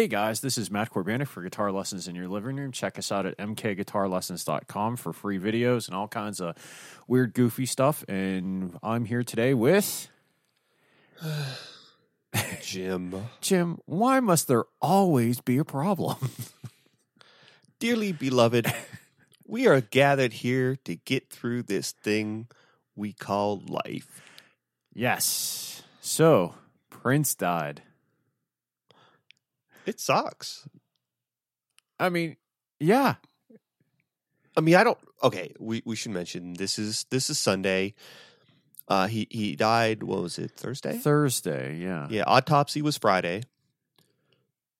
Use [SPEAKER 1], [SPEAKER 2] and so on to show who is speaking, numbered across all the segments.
[SPEAKER 1] Hey guys, this is Matt Corbanic for Guitar Lessons in Your Living Room. Check us out at mkguitarlessons.com for free videos and all kinds of weird, goofy stuff. And I'm here today with
[SPEAKER 2] Jim.
[SPEAKER 1] Jim. Why must there always be a problem?
[SPEAKER 2] Dearly beloved, we are gathered here to get through this thing we call life.
[SPEAKER 1] yes. So, Prince died.
[SPEAKER 2] It sucks.
[SPEAKER 1] I mean, yeah.
[SPEAKER 2] I mean, I don't okay, we, we should mention this is this is Sunday. Uh he he died what was it, Thursday?
[SPEAKER 1] Thursday, yeah.
[SPEAKER 2] yeah, autopsy was Friday.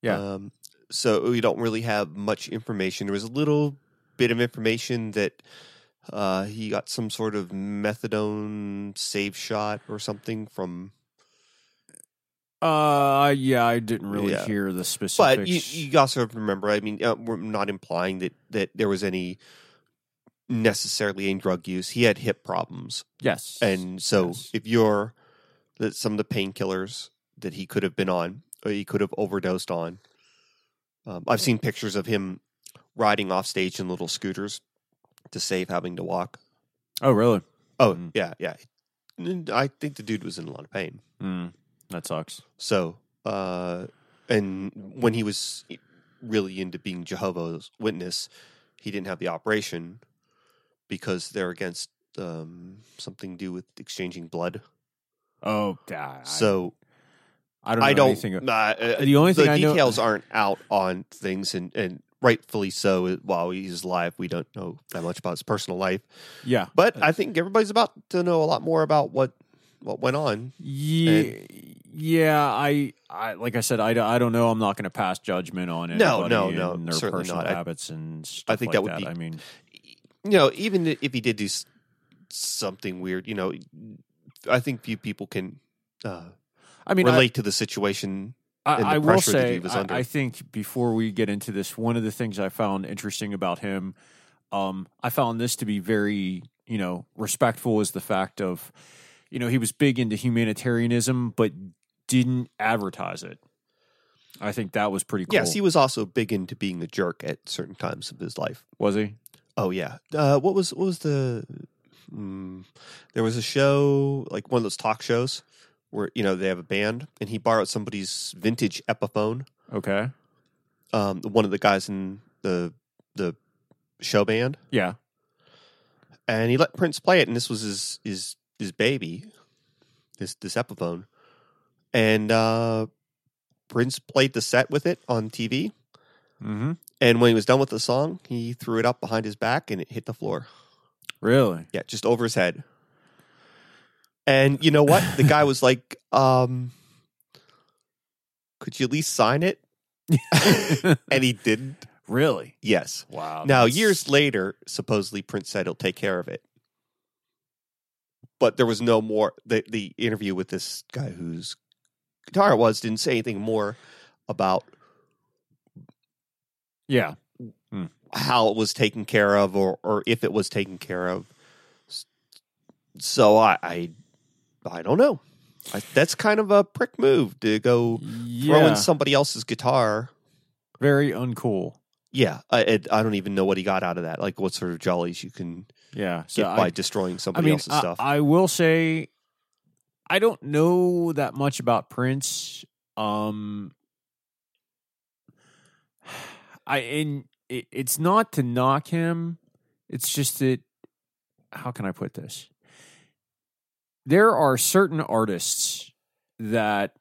[SPEAKER 1] Yeah.
[SPEAKER 2] Um so we don't really have much information. There was a little bit of information that uh, he got some sort of methadone save shot or something from
[SPEAKER 1] Uh, yeah, I didn't really
[SPEAKER 2] Yeah.
[SPEAKER 1] hear the specifics.
[SPEAKER 2] But you, you also have to remember, I mean, uh, we're not implying that, that there was any necessarily in drug use. He had hip problems.
[SPEAKER 1] yes.
[SPEAKER 2] And so
[SPEAKER 1] Yes.
[SPEAKER 2] if you're that some of the painkillers that he could have been on or he could have overdosed on, um, I've seen pictures of him riding off stage in little scooters to save having to walk.
[SPEAKER 1] Oh, really?
[SPEAKER 2] Oh,
[SPEAKER 1] Mm.
[SPEAKER 2] yeah, yeah. I think the dude was in a lot of pain.
[SPEAKER 1] Mm, that sucks.
[SPEAKER 2] So, uh, and when he was really into being Jehovah's Witness, he didn't have the operation because they're against um, something to do with exchanging blood.
[SPEAKER 1] Oh. I-
[SPEAKER 2] So
[SPEAKER 1] I, don't. Know
[SPEAKER 2] I don't.
[SPEAKER 1] anything-
[SPEAKER 2] uh, uh,
[SPEAKER 1] The only thing
[SPEAKER 2] the
[SPEAKER 1] I know-
[SPEAKER 2] details aren't out on things, and and rightfully so. While he's alive, we don't know that much about his personal life.
[SPEAKER 1] yeah.
[SPEAKER 2] But I think everybody's about to know a lot more about what what went on.
[SPEAKER 1] Yeah. Yeah. I, I, like I said, I, I don't know. I'm not going to pass judgment on
[SPEAKER 2] it.
[SPEAKER 1] No,
[SPEAKER 2] no, no,
[SPEAKER 1] and their
[SPEAKER 2] certainly
[SPEAKER 1] personal
[SPEAKER 2] not. I-
[SPEAKER 1] habits and stuff
[SPEAKER 2] I think
[SPEAKER 1] like
[SPEAKER 2] that would be-
[SPEAKER 1] I mean,
[SPEAKER 2] you know, even if he did do something weird, you know, I think few people can uh,
[SPEAKER 1] I mean, I-
[SPEAKER 2] relate to the situation. and the
[SPEAKER 1] I, I will
[SPEAKER 2] that
[SPEAKER 1] say,
[SPEAKER 2] was
[SPEAKER 1] I. I think before we get into this, one of the things I found interesting about him, um, I found this to be very, you know, respectful is the fact of, you know, he was big into humanitarianism, but didn't advertise it. I think that was pretty cool.
[SPEAKER 2] Yes, he was also big into being a jerk at certain times of his life.
[SPEAKER 1] was he?
[SPEAKER 2] Oh yeah. Uh, what was what was the? Mm, there was a show like one of those talk shows where you know they have a band and he borrowed somebody's vintage Epiphone.
[SPEAKER 1] Okay.
[SPEAKER 2] Um, one of the guys in the the show band,
[SPEAKER 1] Yeah.
[SPEAKER 2] and he let Prince play it, and this was his his his baby, this this Epiphone, and uh, Prince played the set with it on TV.
[SPEAKER 1] Mm-hmm.
[SPEAKER 2] And when he was done with the song, he threw it up behind his back and it hit the floor.
[SPEAKER 1] Really?
[SPEAKER 2] Yeah, just over his head. And you know what? The guy was like, um, could you at least sign it? and he didn't.
[SPEAKER 1] really?
[SPEAKER 2] Yes.
[SPEAKER 1] Wow.
[SPEAKER 2] Now,
[SPEAKER 1] that's-
[SPEAKER 2] years later, supposedly Prince said he'll take care of it. But there was no more. The, the interview with this guy whose guitar it was didn't say anything more about
[SPEAKER 1] Yeah.
[SPEAKER 2] how it was taken care of or, or if it was taken care of. So I I, I don't know. I, that's kind of a prick move to go throw
[SPEAKER 1] Yeah.
[SPEAKER 2] in somebody else's guitar.
[SPEAKER 1] Very uncool.
[SPEAKER 2] Yeah, I I don't even know what he got out of that. Like what sort of jollies you can
[SPEAKER 1] Yeah. So I,
[SPEAKER 2] by destroying
[SPEAKER 1] I
[SPEAKER 2] somebody
[SPEAKER 1] mean,
[SPEAKER 2] else's
[SPEAKER 1] I,
[SPEAKER 2] stuff.
[SPEAKER 1] I will say, I don't know that much about Prince. Um, I and it, it's not to knock him. It's just that how can I put this? There are certain artists that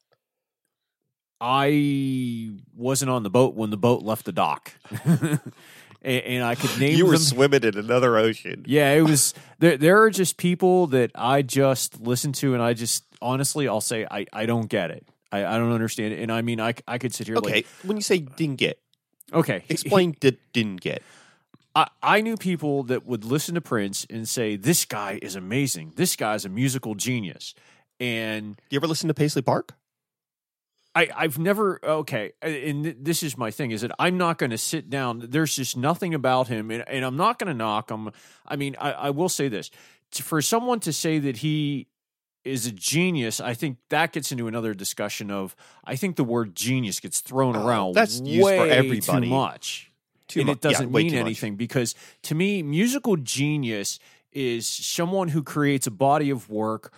[SPEAKER 1] I wasn't on the boat when the boat left the dock, and, and I could name
[SPEAKER 2] you were
[SPEAKER 1] them.
[SPEAKER 2] swimming in another ocean.
[SPEAKER 1] Yeah, it was there. There are just people that I just listen to, and I just honestly, I'll say I, I don't get it. I, I don't understand it, and I mean, I, I could sit here
[SPEAKER 2] Okay,
[SPEAKER 1] like,
[SPEAKER 2] when you say didn't get,
[SPEAKER 1] okay,
[SPEAKER 2] explain did, didn't get.
[SPEAKER 1] I, I knew people that would listen to Prince and say, "This guy is amazing. This guy's a musical genius," and
[SPEAKER 2] you ever listen to Paisley Park?
[SPEAKER 1] I, I've never okay, and this is my thing: is that I'm not going to sit down. There's just nothing about him, and, and I'm not going to knock him. I mean, I, I will say this: for someone to say that he is a genius, I think that gets into another discussion of I think the word genius gets thrown
[SPEAKER 2] Oh,
[SPEAKER 1] around
[SPEAKER 2] that's used for everybody.
[SPEAKER 1] too much.
[SPEAKER 2] Too
[SPEAKER 1] and
[SPEAKER 2] mu-
[SPEAKER 1] it doesn't
[SPEAKER 2] yeah,
[SPEAKER 1] mean
[SPEAKER 2] too much.
[SPEAKER 1] anything because to me, musical genius is someone who creates a body of work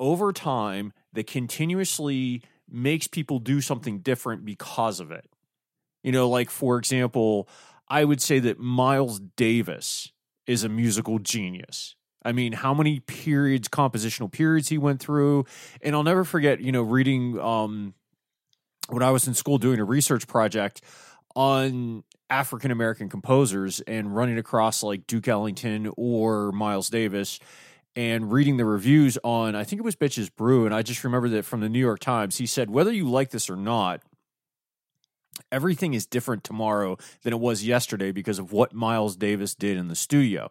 [SPEAKER 1] over time that continuously makes people do something different because of it. You know, like for example, I would say that Miles Davis is a musical genius. I mean, how many periods, compositional periods he went through. And I'll never forget, you know, reading um, when I was in school doing a research project on African American composers and running across like Duke Ellington or Miles Davis and reading the reviews on, I think it was Bitches Brew. And I just remember that from the New York Times, he said, whether you like this or not, everything is different tomorrow than it was yesterday because of what Miles Davis did in the studio.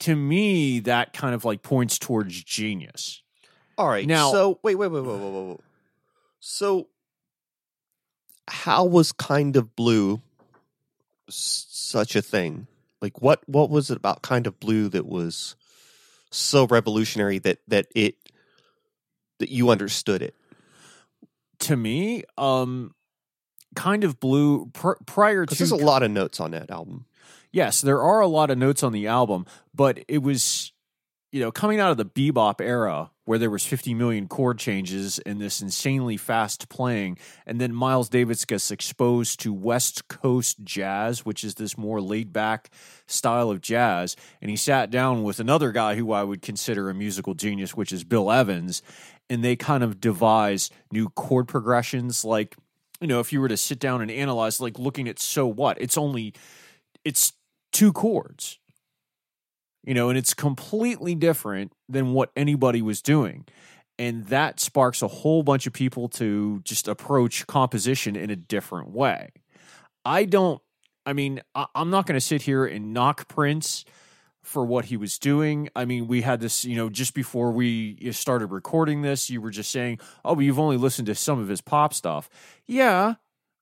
[SPEAKER 1] To me, that kind of like points towards genius.
[SPEAKER 2] All right.
[SPEAKER 1] Now-
[SPEAKER 2] so wait, wait, wait, wait, wait, wait, wait. So, how was kind of blue such a thing? Like, what what was it about kind of blue that was so revolutionary that that it that you understood it?
[SPEAKER 1] To me, um, kind of blue pr- prior to
[SPEAKER 2] there's a lot of notes on that album.
[SPEAKER 1] yes, there are a lot of notes on the album, but it was, you know, coming out of the bebop era where there was 50 million chord changes and this insanely fast playing, and then Miles Davis gets exposed to West Coast jazz, which is this more laid back style of jazz, and he sat down with another guy who I would consider a musical genius, which is Bill Evans, and they kind of devise new chord progressions. Like you know if you were to sit down and analyze like looking at so what it's only it's two chords you know and it's completely different than what anybody was doing. And that sparks a whole bunch of people to just approach composition in a different way. I don't i mean I, i'm not going to sit here and knock prince for what he was doing. I mean we had this you know just before we started recording this you were just saying oh but you've only listened to some of his pop stuff. Yeah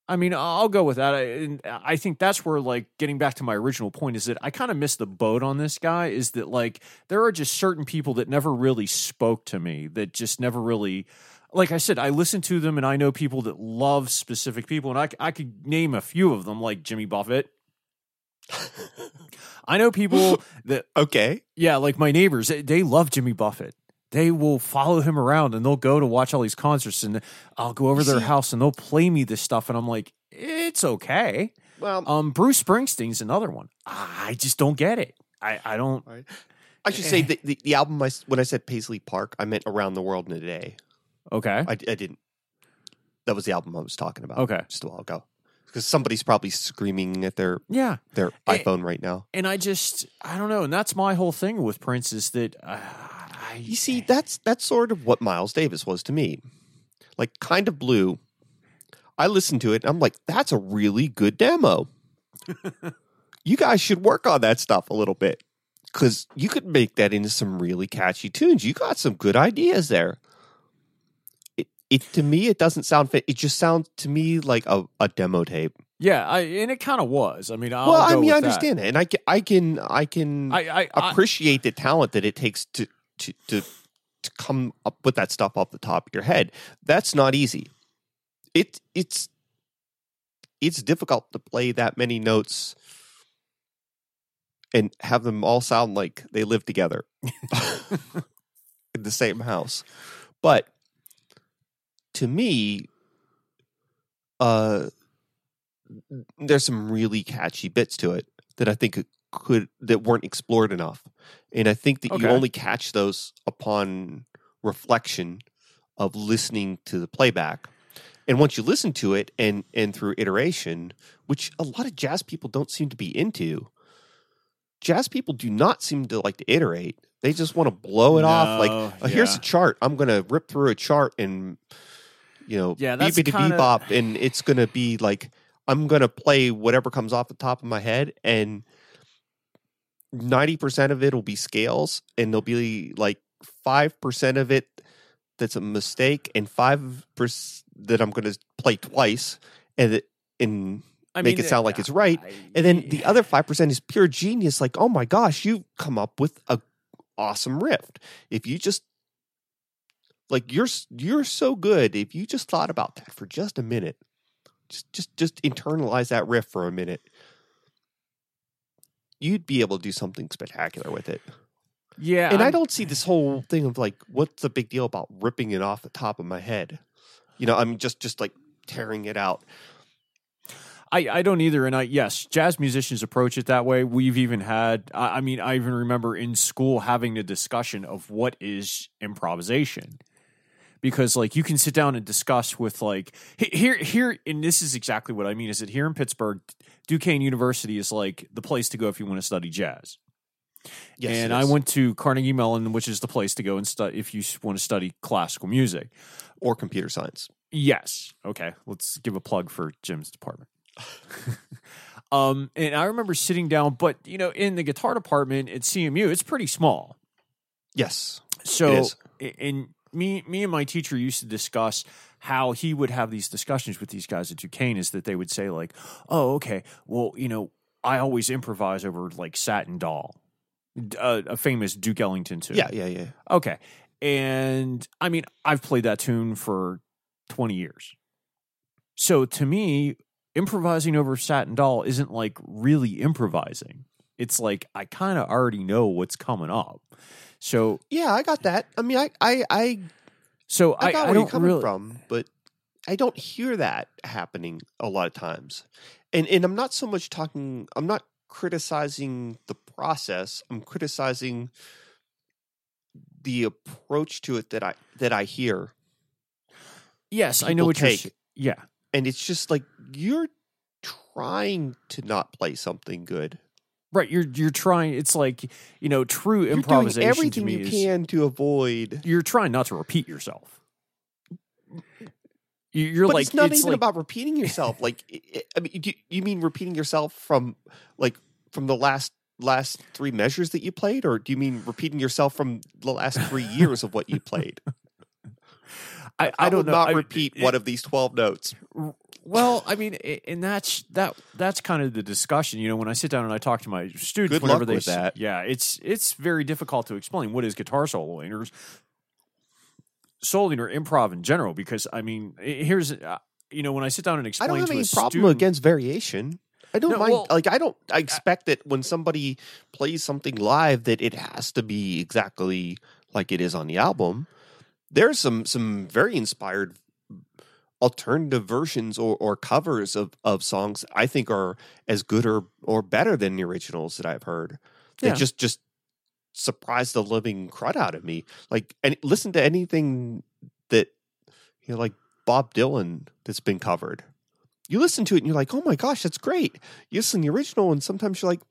[SPEAKER 1] I mean, I'll go with that. I, and I think that's where, like, getting back to my original point is that I kind of missed the boat on this guy. Is that like there are just certain people that never really spoke to me, that just never really, like I said, I listen to them, and I know people that love specific people, and I I could name a few of them, like Jimmy Buffett. I know people that
[SPEAKER 2] Okay.
[SPEAKER 1] yeah, like my neighbors, they, they love Jimmy Buffett. They will follow him around and they'll go to watch all these concerts and I'll go over to their house and they'll play me this stuff and I'm like, it's okay.
[SPEAKER 2] Well,
[SPEAKER 1] Um, Bruce Springsteen's another one. I just don't get it. I, I don't.
[SPEAKER 2] I should say the, the, the album. I, when I said Paisley Park, I meant Around the World in a Day.
[SPEAKER 1] Okay.
[SPEAKER 2] I, I didn't. That was the album I was talking about.
[SPEAKER 1] Okay.
[SPEAKER 2] just a while ago. Because somebody's probably screaming at their
[SPEAKER 1] Yeah.
[SPEAKER 2] their
[SPEAKER 1] Eh,
[SPEAKER 2] iPhone right now.
[SPEAKER 1] And I just, I don't know. And that's my whole thing with Prince is that uh, I,
[SPEAKER 2] You see, that's that's sort of what Miles Davis was to me. Like kind of blue. I listened to it and I'm like, that's a really good demo. you guys should work on that stuff a little bit. Cause you could make that into some really catchy tunes. You got some good ideas there. It, it to me it doesn't sound fit. It just sounds to me like a, a demo tape.
[SPEAKER 1] yeah, I, and it kind of was. I mean, I'll
[SPEAKER 2] well, I mean, I
[SPEAKER 1] that.
[SPEAKER 2] understand that. And I can I can I can
[SPEAKER 1] I,
[SPEAKER 2] appreciate the talent that it takes to to to to come up with that stuff off the top of your head. That's not easy. It it's it's difficult to play that many notes and have them all sound like they live together in the same house. But to me, uh, there's some really catchy bits to it that I think could that weren't explored enough, and I think that you only catch those upon reflection of listening to the playback. And once you listen to it and and through iteration, which a lot of jazz people don't seem to be into, jazz people do not seem to like to iterate. They just want to blow it off. Like,
[SPEAKER 1] No,
[SPEAKER 2] oh, here's a chart. I'm going to rip through a chart and you know,
[SPEAKER 1] Yeah, that's
[SPEAKER 2] beep
[SPEAKER 1] kinda-
[SPEAKER 2] bebop, and it's going to be like I'm going to play whatever comes off the top of my head, and ninety percent of it will be scales, and there'll be like five percent of it that's a mistake, and five percent that I'm going to play twice, and it, and
[SPEAKER 1] I
[SPEAKER 2] make
[SPEAKER 1] mean,
[SPEAKER 2] it eh, sound like it's right.
[SPEAKER 1] I-
[SPEAKER 2] and then the other five percent is pure genius. Like, oh my gosh, you come up with a awesome riff. If you just Like you're you're so good. If you just thought about that for just a minute, just just just internalize that riff for a minute, you'd be able to do something spectacular with it.
[SPEAKER 1] Yeah,
[SPEAKER 2] and I
[SPEAKER 1] I'm-
[SPEAKER 2] don't see this whole thing of like, what's the big deal about ripping it off the top of my head? You know, I'm just just like tearing it out.
[SPEAKER 1] I, I don't either. And I yes, jazz musicians approach it that way. We've even had I, I mean, I even remember in school having a discussion of what is improvisation. Because like you can sit down and discuss with like here here and this is exactly what I mean is that here in Pittsburgh, Duquesne University is like the place to go if you want to study jazz.
[SPEAKER 2] Yes,
[SPEAKER 1] and
[SPEAKER 2] it
[SPEAKER 1] I went to Carnegie Mellon, which is the place to go and study if you want to study classical music.
[SPEAKER 2] or computer science.
[SPEAKER 1] Yes. Okay. Let's give a plug for Jim's department. um, and I remember sitting down, but you know, in the guitar department at CMU, it's pretty small.
[SPEAKER 2] Yes,
[SPEAKER 1] So, and me, me and my teacher used to discuss how he would have these discussions with these guys at Duquesne. Is that they would say like, "Oh, okay, well, you know, I always improvise over like Satin Doll, uh, a famous Duke Ellington tune."
[SPEAKER 2] yeah, yeah, yeah.
[SPEAKER 1] Okay. And I mean, I've played that tune for 20 years. So to me, improvising over Satin Doll isn't like really improvising. It's like I kind of already know what's coming up. So
[SPEAKER 2] Yeah, I got that. I mean, I, I, I,
[SPEAKER 1] so
[SPEAKER 2] I
[SPEAKER 1] I,
[SPEAKER 2] got
[SPEAKER 1] I
[SPEAKER 2] where you're
[SPEAKER 1] don't
[SPEAKER 2] coming
[SPEAKER 1] really
[SPEAKER 2] from, but I don't hear that happening a lot of times. And and I'm not so much talking. I'm not criticizing the process. I'm criticizing the approach to it that I that I hear.
[SPEAKER 1] Yes, I know what you're
[SPEAKER 2] take.
[SPEAKER 1] Yeah.
[SPEAKER 2] And it's just like you're trying to not play something good.
[SPEAKER 1] Right, you're you're trying it's like, you know, true
[SPEAKER 2] You're doing
[SPEAKER 1] improvisation to
[SPEAKER 2] everything
[SPEAKER 1] me
[SPEAKER 2] you
[SPEAKER 1] is
[SPEAKER 2] can to avoid.
[SPEAKER 1] you're trying not to repeat yourself. You- You're
[SPEAKER 2] but
[SPEAKER 1] like
[SPEAKER 2] it's not
[SPEAKER 1] it's
[SPEAKER 2] even
[SPEAKER 1] like,
[SPEAKER 2] about repeating yourself. like, i- i- I mean, do you mean repeating yourself from like from the last last three measures that you played, or do you mean repeating yourself from the last three years of what you played?
[SPEAKER 1] I, I
[SPEAKER 2] will
[SPEAKER 1] don't know.
[SPEAKER 2] not
[SPEAKER 1] I-
[SPEAKER 2] repeat
[SPEAKER 1] it-
[SPEAKER 2] one of these twelve notes.
[SPEAKER 1] Well, I mean, and that's that. That's kind of the discussion. You know, when I sit down and I talk to my students,
[SPEAKER 2] Good
[SPEAKER 1] whenever they
[SPEAKER 2] with that.
[SPEAKER 1] yeah, it's it's very difficult to explain what is guitar soloing or soloing or improv in general. Because I mean, here's uh, you know, when I sit down and
[SPEAKER 2] I
[SPEAKER 1] explain
[SPEAKER 2] don't have
[SPEAKER 1] to
[SPEAKER 2] any
[SPEAKER 1] a
[SPEAKER 2] problem
[SPEAKER 1] student,
[SPEAKER 2] against variation. I don't
[SPEAKER 1] No,
[SPEAKER 2] mind.
[SPEAKER 1] well,
[SPEAKER 2] like, I don't. I expect that when somebody plays something live, that it has to be exactly like it is on the album. There's some some very inspired alternative versions or, or covers of, of songs I think are as good or or better than the originals that I've heard. They
[SPEAKER 1] Yeah.
[SPEAKER 2] just just surprise the living crud out of me. Like and listen to anything that you know, like Bob Dylan that's been covered. You listen to it and you're like, oh my gosh, that's great. You listen to the original and sometimes you're like,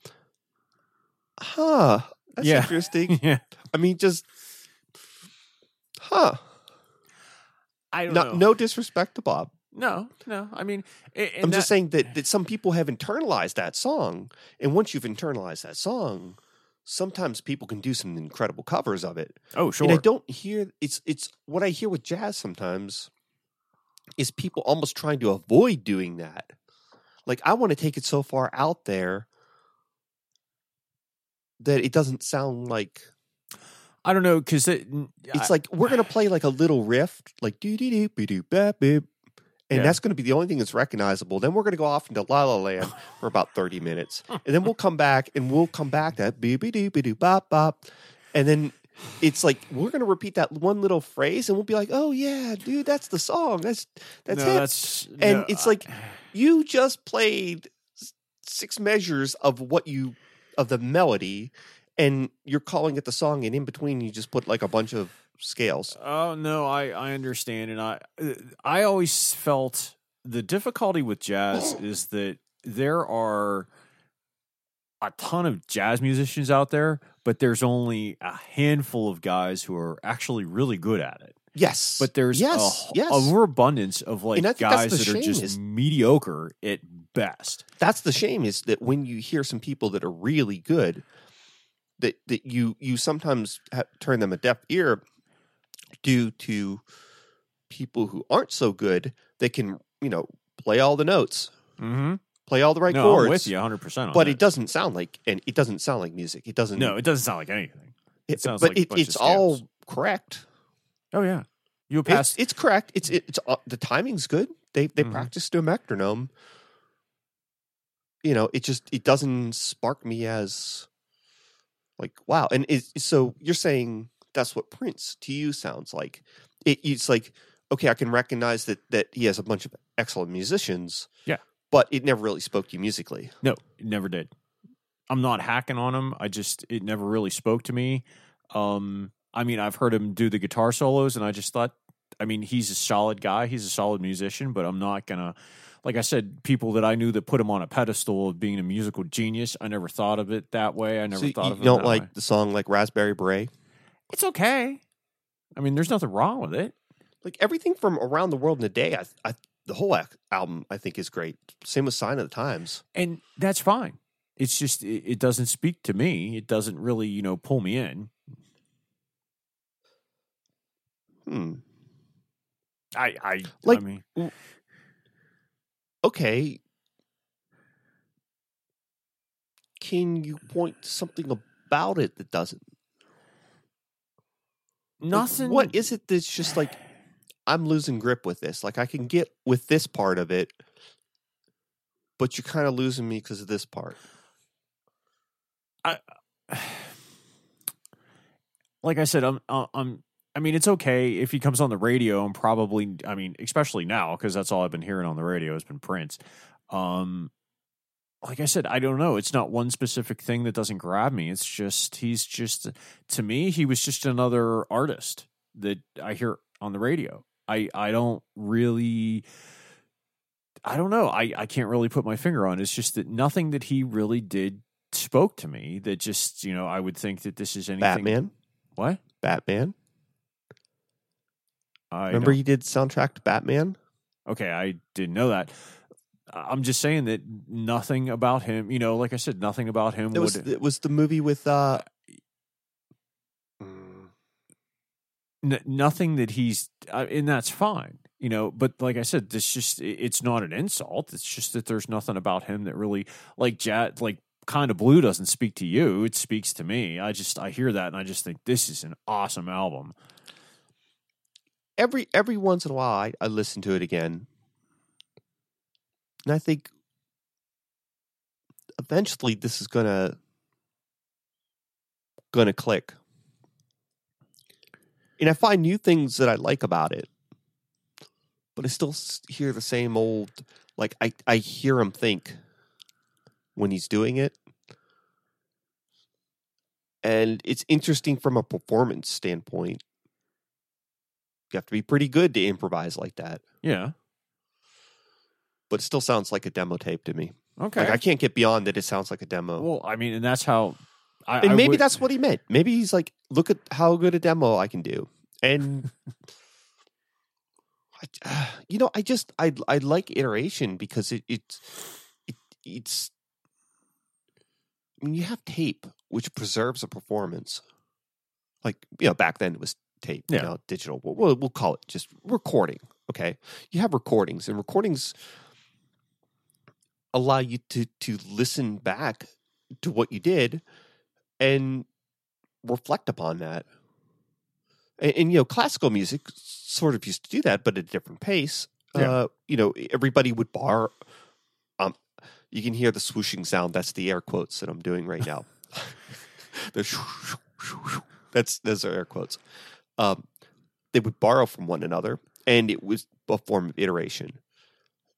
[SPEAKER 2] huh, that's
[SPEAKER 1] Yeah.
[SPEAKER 2] interesting.
[SPEAKER 1] yeah,
[SPEAKER 2] I mean, just huh.
[SPEAKER 1] I don't
[SPEAKER 2] No,
[SPEAKER 1] know.
[SPEAKER 2] no disrespect to Bob.
[SPEAKER 1] no, no. I mean,
[SPEAKER 2] I'm
[SPEAKER 1] that-
[SPEAKER 2] just saying that, that some people have internalized that song. And once you've internalized that song, sometimes people can do some incredible covers of it.
[SPEAKER 1] Oh, sure.
[SPEAKER 2] And I don't hear it's it's what I hear with jazz sometimes is people almost trying to avoid doing that. Like I want to take it so far out there that it doesn't sound like
[SPEAKER 1] I don't know because it,
[SPEAKER 2] it's like we're gonna play like a little riff, like doo doo doo be doo ba boop. And
[SPEAKER 1] Yeah.
[SPEAKER 2] that's going to be the only thing that's recognizable. Then we're going to go off into La La Land for about 30 minutes. And then we'll come back and we'll come back to bee bee doo be doo bop bop. And then it's like we're going to repeat that one little phrase and we'll be like, oh, yeah, dude, that's the song. That's that's
[SPEAKER 1] no,
[SPEAKER 2] it.
[SPEAKER 1] that's
[SPEAKER 2] And
[SPEAKER 1] no,
[SPEAKER 2] it's
[SPEAKER 1] I-
[SPEAKER 2] like you just played six measures of what you of the melody and you're calling it the song and in between you just put like a bunch of scales
[SPEAKER 1] Oh no, I I understand, and I uh, I always felt the difficulty with jazz is that there are a ton of jazz musicians out there, but there's only a handful of guys who are actually really good at it.
[SPEAKER 2] yes
[SPEAKER 1] But there's
[SPEAKER 2] yes
[SPEAKER 1] a,
[SPEAKER 2] yes
[SPEAKER 1] overabundance of like
[SPEAKER 2] And I think that's
[SPEAKER 1] guys that are just
[SPEAKER 2] is-
[SPEAKER 1] mediocre at best.
[SPEAKER 2] that's the shame is that when you hear some people that are really good that that you you sometimes ha- turn them a deaf ear due to people who aren't so good they can you know play all the notes
[SPEAKER 1] Mm-hmm.
[SPEAKER 2] play all the right
[SPEAKER 1] no,
[SPEAKER 2] chords
[SPEAKER 1] I'm with you 100. percent
[SPEAKER 2] but it doesn't sound like and it doesn't sound like music it doesn't
[SPEAKER 1] No, it doesn't sound like anything.
[SPEAKER 2] it,
[SPEAKER 1] sounds
[SPEAKER 2] but
[SPEAKER 1] like a
[SPEAKER 2] it, it's all correct
[SPEAKER 1] Oh yeah, You
[SPEAKER 2] It's,
[SPEAKER 1] pass.
[SPEAKER 2] it's correct. It's it's uh, the timing's good. They they
[SPEAKER 1] Mhm.
[SPEAKER 2] practiced to a metronome. You know, it just it doesn't spark me as like wow. And it, so you're saying that's what Prince to you sounds like. It, it's like okay, I can recognize that that he has a bunch of excellent musicians.
[SPEAKER 1] Yeah.
[SPEAKER 2] but it never really spoke to you musically.
[SPEAKER 1] No, it never did. I'm not hacking on him. I just it never really spoke to me. Um, I mean, I've heard him do the guitar solos, and I just thought, I mean, he's a solid guy. He's a solid musician, but I'm not gonna, like I said, people that I knew that put him on a pedestal of being a musical genius. I never thought of it that way. I never
[SPEAKER 2] So
[SPEAKER 1] thought
[SPEAKER 2] you
[SPEAKER 1] of it.
[SPEAKER 2] You
[SPEAKER 1] don't
[SPEAKER 2] like
[SPEAKER 1] way.
[SPEAKER 2] the song like Raspberry Beret?
[SPEAKER 1] It's okay. I mean, there's nothing wrong with it.
[SPEAKER 2] Like everything from around the world in a day. I, I the whole ac- album I think is great. Same with Sign of the Times.
[SPEAKER 1] and that's fine. It's just it, it doesn't speak to me. It doesn't really, you know, pull me in.
[SPEAKER 2] Hmm.
[SPEAKER 1] I, I, I
[SPEAKER 2] Like-
[SPEAKER 1] mean,
[SPEAKER 2] okay. Can you point to something about it that doesn't? Like,
[SPEAKER 1] nothing.
[SPEAKER 2] what is it that's just like I'm losing grip with this? Like I can get with this part of it, but you're kind of losing me because of this part.
[SPEAKER 1] I like I said, I'm, uh, I'm. I mean, it's okay if he comes on the radio. I'm probably. I mean, especially now because that's all I've been hearing on the radio has been Prince. Um, like I said, I don't know. It's not one specific thing that doesn't grab me. It's just he's just to me he was just another artist that I hear on the radio. I I don't really. I don't know. I, I can't really put my finger on. it. It's just that nothing that he really did spoke to me. That just you know I would think that this is anything.
[SPEAKER 2] Batman,
[SPEAKER 1] What?
[SPEAKER 2] Batman.
[SPEAKER 1] I
[SPEAKER 2] Remember
[SPEAKER 1] don't-
[SPEAKER 2] you did soundtrack to Batman?
[SPEAKER 1] Okay, I didn't know that. I'm just saying that nothing about him. You know, like I said, nothing about him
[SPEAKER 2] It was
[SPEAKER 1] would.
[SPEAKER 2] it was the movie with uh. mm,
[SPEAKER 1] n- nothing that he's, uh, and that's fine. You know, but like I said, this just it's not an insult. It's just that there's nothing about him that really like Jat like kind of blue doesn't speak to you. It speaks to me. I just I hear that and I just think this is an awesome album.
[SPEAKER 2] Every every once in a while I, I listen to it again. And i think eventually this is gonna gonna click. And i find new things that i like about it but i still hear the same old like i i hear him think when he's doing it. And it's interesting from a performance standpoint you have to be pretty good to improvise like that.
[SPEAKER 1] Yeah.
[SPEAKER 2] But it still sounds like a demo tape to me.
[SPEAKER 1] Okay.
[SPEAKER 2] Like I can't get beyond that. It sounds like a demo.
[SPEAKER 1] well, I mean, and that's how. I,
[SPEAKER 2] and maybe
[SPEAKER 1] would-
[SPEAKER 2] that's what he meant. Maybe he's like, look at how good a demo I can do. And I, uh, you know, I just I I like iteration because it it, it it's I mean, you have tape which preserves a performance. Like you know, back then it was tape.
[SPEAKER 1] Yeah.
[SPEAKER 2] You know, digital. We'll, we'll call it just recording. Okay, you have recordings, and recordings allow you to to listen back to what you did and reflect upon that. And, and, you know, classical music sort of used to do that, but at a different pace.
[SPEAKER 1] Yeah.
[SPEAKER 2] Uh, you know, everybody would bar. Um, you can hear the swooshing sound. That's the air quotes that I'm doing right now. That's those are air quotes. Um, they would borrow from one another, and it was a form of iteration.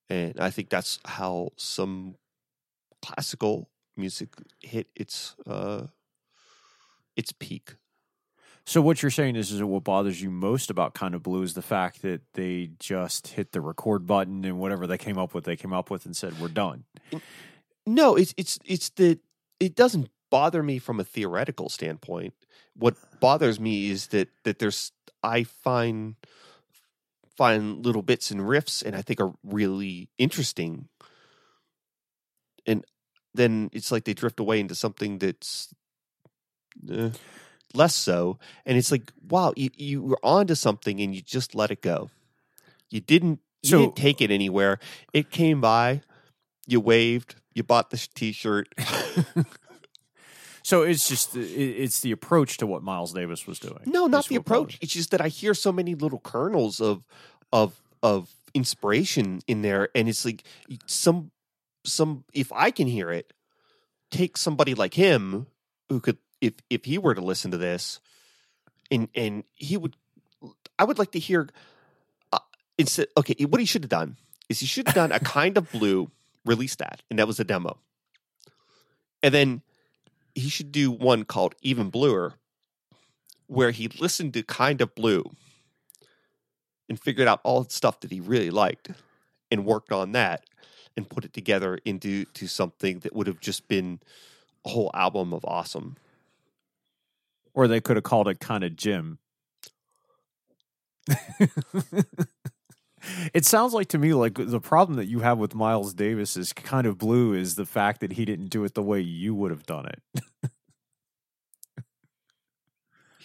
[SPEAKER 2] And I think that's how some classical music hit its uh, its peak.
[SPEAKER 1] So what you're saying is, is that what bothers you most about kind of blue is the fact that they just hit the record button and whatever they came up with, they came up with and said we're done.
[SPEAKER 2] No, it's it's it's the it doesn't bother me from a theoretical standpoint. What bothers me is that that there's I find find little bits and riffs and I think are really interesting. And then it's like they drift away into something that's eh, less so. And it's like, wow, you, you were onto something and you just let it go. You didn't you
[SPEAKER 1] So-
[SPEAKER 2] didn't take it anywhere. It came by, you waved, you bought the t shirt.
[SPEAKER 1] So it's just it, it's the approach to what Miles Davis was doing.
[SPEAKER 2] No, not the approach. It's just that I hear so many little kernels of of of inspiration in there, and it's like some some. If I can hear it, take somebody like him who could, if if he were to listen to this, and and he would, I would like to hear. Uh, instead, okay, what he should have done is he should have done a kind of blue, release that, and that was a demo, and then he should do one called even bluer where he listened to kind of blue and figured out all the stuff that he really liked and worked on that and put it together into to something that would have just been a whole album of awesome.
[SPEAKER 1] Or they could have called it kind of Jim. it sounds like to me like the problem that you have with Miles Davis is kind of blue is the fact that he didn't do it the way you would have done it.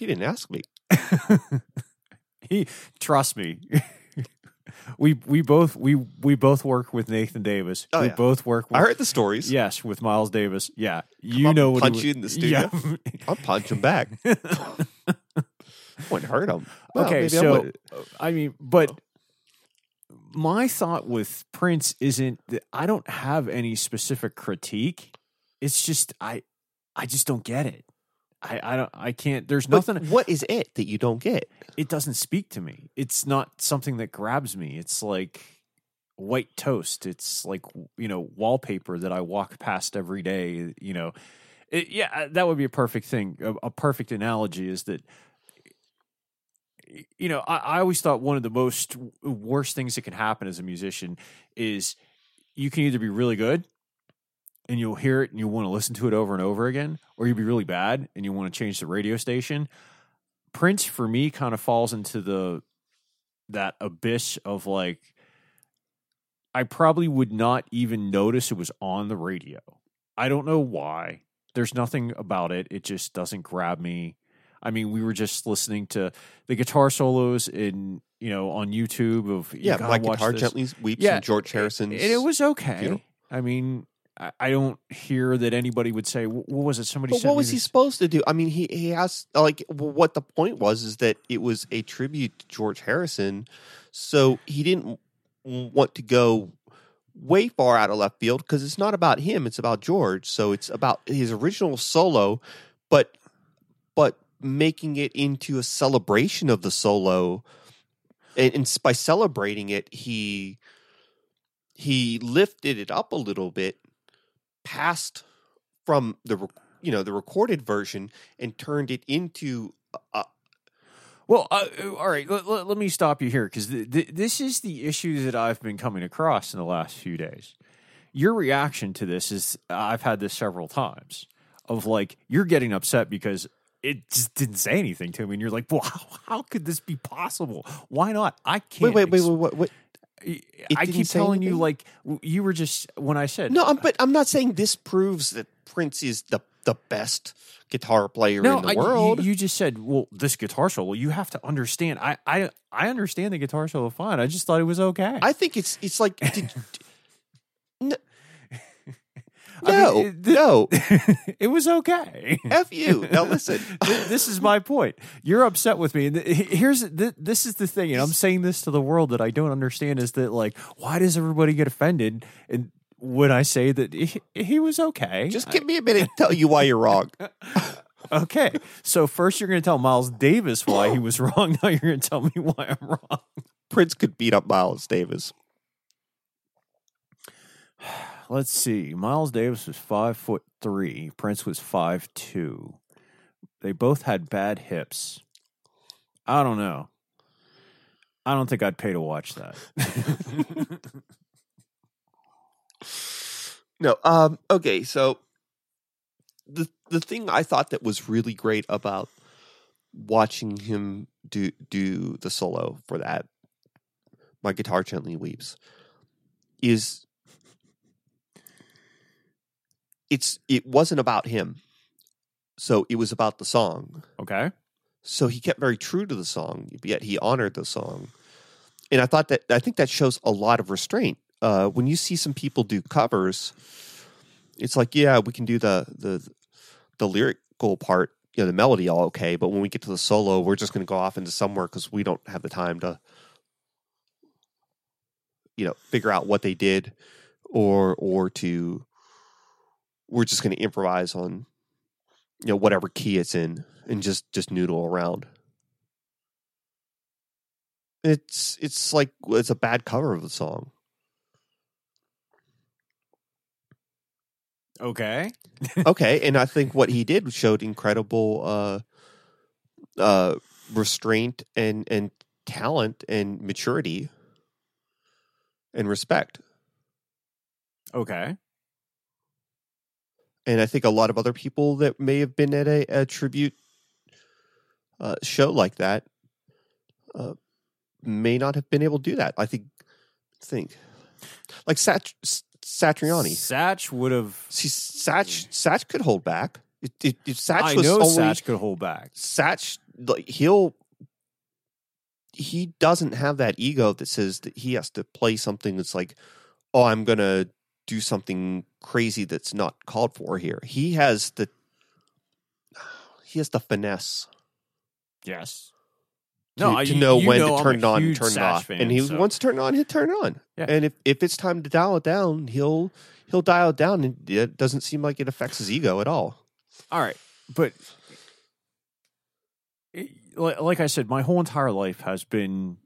[SPEAKER 2] He didn't ask me.
[SPEAKER 1] he trust me. we we both we we both work with Nathan Davis.
[SPEAKER 2] Oh,
[SPEAKER 1] we
[SPEAKER 2] yeah.
[SPEAKER 1] both work with
[SPEAKER 2] I heard the stories.
[SPEAKER 1] Yes, with Miles Davis. Yeah. You know what
[SPEAKER 2] punch you in the studio?
[SPEAKER 1] Yeah.
[SPEAKER 2] I'll punch him back. Wouldn't hurt him. Well,
[SPEAKER 1] okay,
[SPEAKER 2] maybe I
[SPEAKER 1] so. I mean, but oh. My thought with Prince isn't that I don't have any specific critique. It's just I I just don't get it. I, I don't I can't there's
[SPEAKER 2] But
[SPEAKER 1] nothing
[SPEAKER 2] what is it that you don't get?
[SPEAKER 1] it doesn't speak to me. It's not something that grabs me. It's like white toast. It's like you know wallpaper that I walk past every day. You know, it, yeah, that would be a perfect thing. A, a perfect analogy is that you know I, I always thought one of the most worst things that can happen as a musician is you can either be really good and you'll hear it and you'll want to listen to it over and over again, or you'll be really bad and you want to change the radio station. Prince for me kind of falls into the that abyss of like I probably would not even notice it was on the radio. I don't know why. There's nothing about it. It just doesn't grab me. I mean, we were just listening to the guitar solos in you know on YouTube of you
[SPEAKER 2] Yeah,
[SPEAKER 1] watch
[SPEAKER 2] guitar
[SPEAKER 1] this.
[SPEAKER 2] gently weeps
[SPEAKER 1] Yeah,
[SPEAKER 2] and George Harrison's.
[SPEAKER 1] And it was okay.
[SPEAKER 2] funeral.
[SPEAKER 1] I mean, I, don't hear that anybody would say, "What was it?" Somebody
[SPEAKER 2] But what was he supposed to do? I mean, he he has like what the point was is that it was a tribute to George Harrison, so he didn't want to go way far out of left field because it's not about him; it's about George. So it's about his original solo, but making it into a celebration of the solo, and, and by celebrating it, he he lifted it up a little bit past from the you know the recorded version and turned it into a,
[SPEAKER 1] Well, uh, all right. Let, let, let me stop you here because th- th- this is the issue that I've been coming across in the last few days. Your reaction to this is I've had this several times of like you're getting upset because it just didn't say anything to me, and you're like, "Well, how, how could this be possible? Why not? I can't."
[SPEAKER 2] wait wait wait wait wait, wait.
[SPEAKER 1] I keep telling you like you were just when I said
[SPEAKER 2] no I'm, uh, but i'm not saying this proves that prince is the the best guitar player
[SPEAKER 1] no,
[SPEAKER 2] in the
[SPEAKER 1] I- you-
[SPEAKER 2] world
[SPEAKER 1] You, just said, "Well, this guitar solo." You have to understand. I, I, I understand the guitar solo fine. I just thought it was okay.
[SPEAKER 2] i think it's it's like did, no
[SPEAKER 1] I mean,
[SPEAKER 2] no,
[SPEAKER 1] it-
[SPEAKER 2] no
[SPEAKER 1] it was okay.
[SPEAKER 2] f you now listen
[SPEAKER 1] this is my point. You're upset with me, here's this is the thing, and I'm saying this to the world that I don't understand is that like, why does everybody get offended? And when I say that he, he was okay,
[SPEAKER 2] just give me a minute to tell you why you're wrong
[SPEAKER 1] okay. So first, you're going to tell Miles Davis why he was wrong. Now you're going to tell me why I'm wrong.
[SPEAKER 2] prince could beat up miles davis
[SPEAKER 1] Let's see. Miles Davis was five foot three. Prince was five two. They both had bad hips. I don't know. I don't think I'd pay to watch that.
[SPEAKER 2] No. Um. Okay. So the the thing I thought that was really great about watching him do do the solo for that, my guitar gently weeps, is it's it wasn't about him, so it was about the song.
[SPEAKER 1] okay.
[SPEAKER 2] So he kept very true to the song, yet he honored the song. And I thought that I think that shows a lot of restraint. Uh, when you see some people do covers, it's like, yeah, we can do the the the lyrical part, you know, the melody all okay, but when we get to the solo, we're just going to go off into somewhere because we don't have the time to, you know, figure out what they did, or or to, we're just going to improvise on, you know, whatever key it's in and just just noodle around. It's it's like it's a bad cover of the song.
[SPEAKER 1] Okay.
[SPEAKER 2] okay, and I think what he did showed incredible uh, uh, restraint and and talent and maturity and respect.
[SPEAKER 1] Okay.
[SPEAKER 2] And I think a lot of other people that may have been at a, a tribute uh, show like that uh, may not have been able to do that. I think think like Sat- Satriani.
[SPEAKER 1] Satch would have.
[SPEAKER 2] See, Satch Satch could hold back. Satch
[SPEAKER 1] I
[SPEAKER 2] was
[SPEAKER 1] know
[SPEAKER 2] only,
[SPEAKER 1] Satch could hold back.
[SPEAKER 2] Satch, like he'll he doesn't have that ego that says that he has to play something that's like, oh, I'm gonna do something crazy that's not called for here. He has the he has the finesse
[SPEAKER 1] Yes.
[SPEAKER 2] to,
[SPEAKER 1] No, I-
[SPEAKER 2] to know
[SPEAKER 1] you
[SPEAKER 2] when
[SPEAKER 1] know
[SPEAKER 2] to turn it on and turn it off.
[SPEAKER 1] fan,
[SPEAKER 2] and he
[SPEAKER 1] so-
[SPEAKER 2] wants to turn it on, he'll turn it on.
[SPEAKER 1] Yeah.
[SPEAKER 2] And if, if it's time to dial it down, he'll he'll dial it down and it doesn't seem like it affects his ego at all.
[SPEAKER 1] All right, but like I said, my whole entire life has been.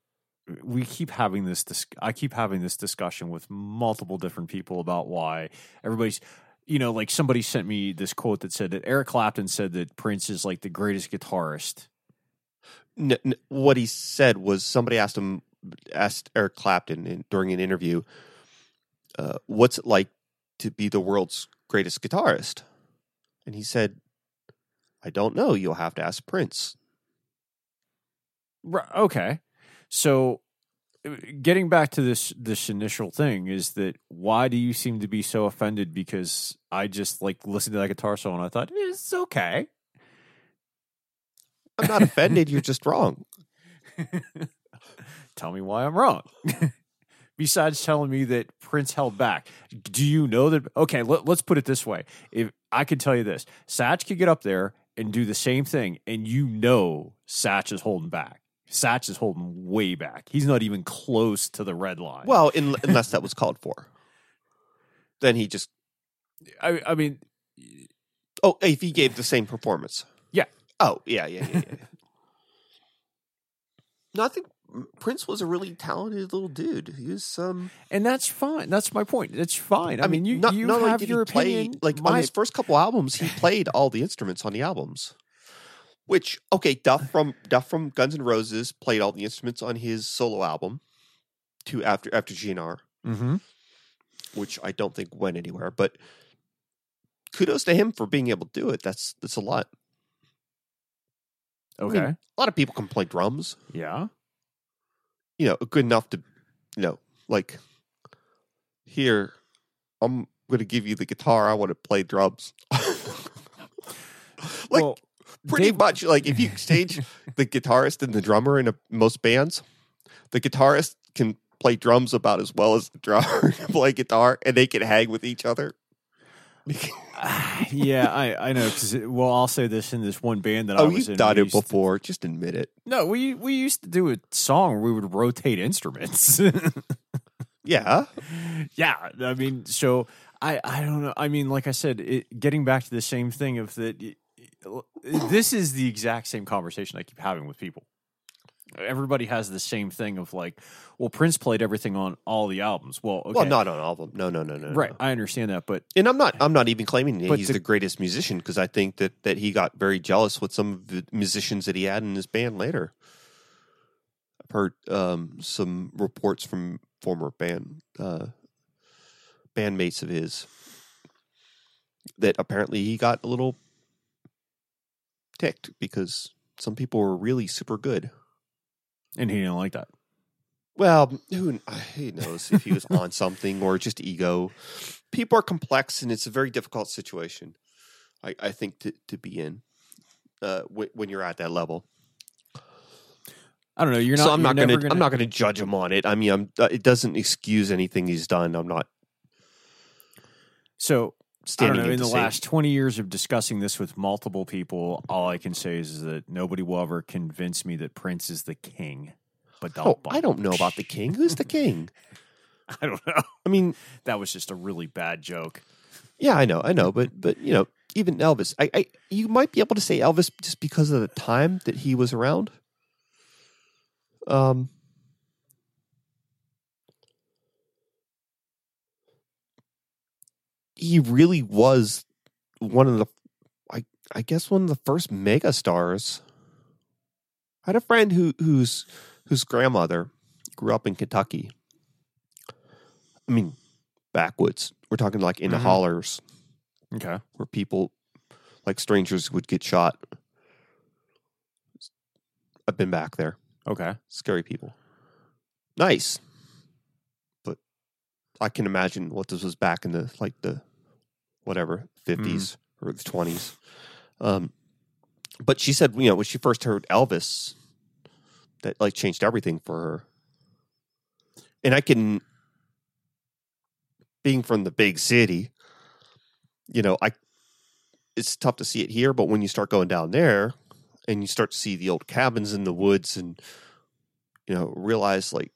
[SPEAKER 1] We keep having this. Dis- I keep having this discussion with multiple different people about why everybody's. You know, like somebody sent me this quote that said that Eric Clapton said that Prince is like the greatest guitarist.
[SPEAKER 2] What he said was somebody asked him asked Eric Clapton in, during an interview, uh, "What's it like to be the world's greatest guitarist?" And he said, "I don't know. You'll have to ask Prince."
[SPEAKER 1] Okay. So uh, getting back to this this initial thing is that why do you seem to be so offended because I just like listened to that guitar solo and I thought it's okay.
[SPEAKER 2] I'm not offended. You're just wrong.
[SPEAKER 1] Tell me why I'm wrong. Besides telling me that Prince held back, do you know that? Okay, let, us put it this way: if I could tell you this, Satch could get up there and do the same thing, and you know Satch is holding back. Satch is holding way back. He's not even close to the red line.
[SPEAKER 2] Well, in, unless that was called for, then he just
[SPEAKER 1] I, I mean,
[SPEAKER 2] oh, if he gave the same performance,
[SPEAKER 1] Yeah.
[SPEAKER 2] Oh, yeah, yeah, yeah, yeah. no, I think Prince was a really talented little dude. He was um.
[SPEAKER 1] and that's fine. That's my point. That's fine. I, mean, you
[SPEAKER 2] not,
[SPEAKER 1] you
[SPEAKER 2] not
[SPEAKER 1] have your
[SPEAKER 2] play,
[SPEAKER 1] opinion.
[SPEAKER 2] like on his first couple albums, he played all the instruments on the albums. Which okay, Duff from Duff from Guns N' Roses played all the instruments on his solo album, to after after GNR,
[SPEAKER 1] Mhm.
[SPEAKER 2] which I don't think went anywhere. But kudos to him for being able to do it. That's that's a lot. I mean,
[SPEAKER 1] Okay.
[SPEAKER 2] a lot of people can play drums.
[SPEAKER 1] yeah.
[SPEAKER 2] You know, good enough to, you know, like here, I'm going to give you the guitar. I want to play drums. like
[SPEAKER 1] well,
[SPEAKER 2] pretty
[SPEAKER 1] Dave-
[SPEAKER 2] much like if you exchange the guitarist and the drummer in a, most bands, the guitarist can play drums about as well as the drummer can play guitar, and they can hang with each other.
[SPEAKER 1] yeah, I I know because well, I'll say this in this one band that I
[SPEAKER 2] oh,
[SPEAKER 1] was
[SPEAKER 2] you've
[SPEAKER 1] in.
[SPEAKER 2] done it
[SPEAKER 1] used to-
[SPEAKER 2] before. Just admit it.
[SPEAKER 1] no, we we used to do a song where we would rotate instruments.
[SPEAKER 2] Yeah,
[SPEAKER 1] yeah, I mean, so I I don't know. I mean, like I said, it, getting back to the same thing of that. This is the exact same conversation I keep having with people. Everybody has the same thing of like, well, Prince played everything on all the albums. Well, okay,
[SPEAKER 2] well, not on all of them. No, no, no, no. no.
[SPEAKER 1] right. I understand that, but
[SPEAKER 2] And I'm not. I'm not even claiming that he's
[SPEAKER 1] the-
[SPEAKER 2] the, greatest musician because I think that that he got very jealous with some of the musicians that he had in his band later. I've heard um, some reports from former band uh, bandmates of his that apparently he got a little ticked because some people were really super good.
[SPEAKER 1] and he didn't like that.
[SPEAKER 2] Well, who, knows if he was on something or just ego. People are complex, and it's a very difficult situation. I, I think to, to be in uh, w- when you're at that level.
[SPEAKER 1] I don't know. You're not.
[SPEAKER 2] so I'm not going to I'm not going to judge him on it. I mean, I'm, uh, it doesn't excuse anything he's done. I'm not.
[SPEAKER 1] So
[SPEAKER 2] standing
[SPEAKER 1] know. In the last 20 years of discussing this with multiple people, all I can say is, that nobody will ever convince me that Prince is the king. But
[SPEAKER 2] Oh, I don't know about the king. Who's the king?
[SPEAKER 1] I don't know.
[SPEAKER 2] I mean,
[SPEAKER 1] That was just a really bad joke.
[SPEAKER 2] yeah, I know, I know, but but you know, even Elvis, I, I you might be able to say Elvis just because of the time that he was around. Um, he really was one of the, I I guess one of the first mega stars. I had a friend who whose whose grandmother grew up in Kentucky. I mean, backwoods. We're talking like in the
[SPEAKER 1] Mhm.
[SPEAKER 2] hollers
[SPEAKER 1] Okay.
[SPEAKER 2] where people like strangers would get shot. I've been back there.
[SPEAKER 1] Okay.
[SPEAKER 2] Scary people. Nice. But I can imagine what this was back in the like the whatever, 50s or the 20s. Um but she said, you know, when she first heard Elvis, that like changed everything for her. And I can being from the big city, you know, I it's tough to see it here, but when you start going down there and you start to see the old cabins in the woods and you know, realize like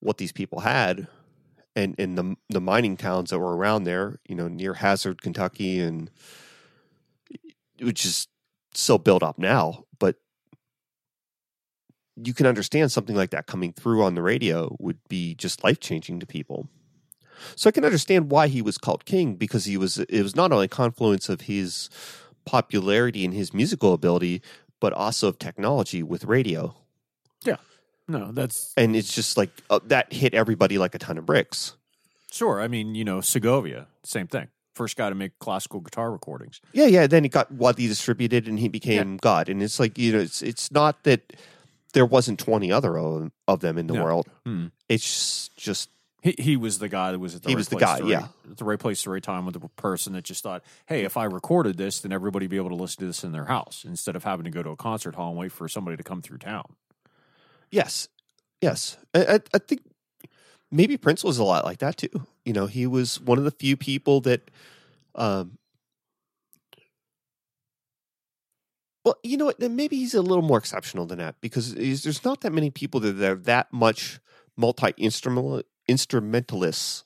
[SPEAKER 2] what these people had and and the the mining towns that were around there, you know, near Hazard, Kentucky and which is so built up now, but you can understand something like that coming through on the radio would be just life changing to people. So I can understand why he was called king because he was it was not only a confluence of his popularity and his musical ability, but also of technology with radio.
[SPEAKER 1] No, that's
[SPEAKER 2] And it's just like uh, that hit everybody like a ton of bricks.
[SPEAKER 1] sure. I mean, you know, Segovia, same thing. First guy to make classical guitar recordings.
[SPEAKER 2] Yeah, yeah. Then he got widely distributed, and he became God. And it's like you know, it's it's not that there wasn't twenty other of, of them in the
[SPEAKER 1] No.
[SPEAKER 2] world.
[SPEAKER 1] Hmm.
[SPEAKER 2] It's just
[SPEAKER 1] He, he was the guy that was at the
[SPEAKER 2] He
[SPEAKER 1] right
[SPEAKER 2] was the
[SPEAKER 1] place
[SPEAKER 2] guy,
[SPEAKER 1] the
[SPEAKER 2] yeah.
[SPEAKER 1] right, the right place at the right time with the person that just thought, hey, if I recorded this, then everybody would be able to listen to this in their house instead of having to go to a concert hall and wait for somebody to come through town.
[SPEAKER 2] Yes, yes. I, I, I think maybe Prince was a lot like that too. You know, he was one of the few people that, um, well, you know what? Maybe he's a little more exceptional than that because there's not that many people that are that much multi instrumental instrumentalists.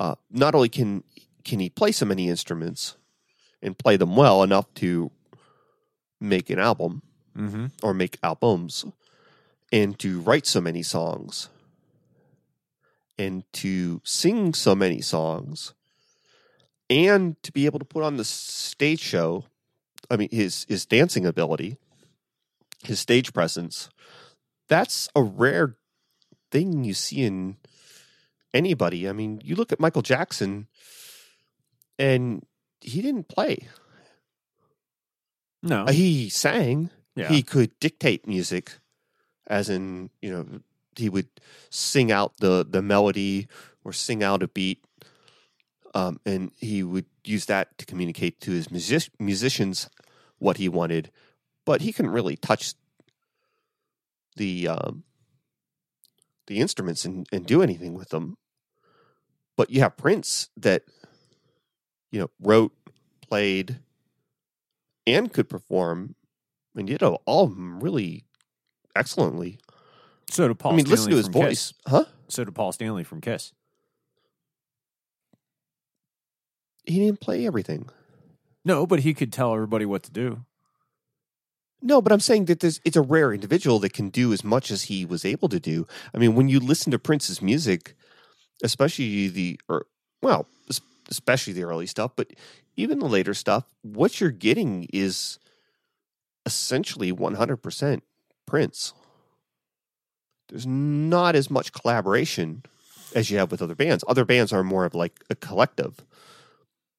[SPEAKER 2] Uh, not only can can he play so many instruments and play them well enough to make an album
[SPEAKER 1] Mm-hmm.
[SPEAKER 2] or make albums, and to write so many songs, and to sing so many songs, and to be able to put on the stage show. I mean, his his dancing ability, his stage presence. That's a rare thing you see in anybody. I mean, you look at Michael Jackson, and he didn't play.
[SPEAKER 1] No.
[SPEAKER 2] He sang.
[SPEAKER 1] Yeah.
[SPEAKER 2] He could dictate music, as in, you know, he would sing out the the melody or sing out a beat, um, and he would use that to communicate to his music- musicians what he wanted. But he couldn't really touch the um, the instruments and, and do anything with them. But you have Prince that you know wrote, played, and could perform and did all all of them really excellently.
[SPEAKER 1] so did Paul
[SPEAKER 2] I mean,
[SPEAKER 1] Stanley
[SPEAKER 2] listen to his voice,
[SPEAKER 1] Kiss.
[SPEAKER 2] huh?
[SPEAKER 1] So did Paul Stanley from Kiss.
[SPEAKER 2] He didn't play everything.
[SPEAKER 1] No, but he could tell everybody what to do.
[SPEAKER 2] No, but I'm saying that there's, it's a rare individual that can do as much as he was able to do. I mean, when you listen to Prince's music, especially the, or, well, especially the early stuff, but even the later stuff, what you're getting is essentially 100% Prince. There's not as much collaboration as you have with other bands. Other bands are more of like a collective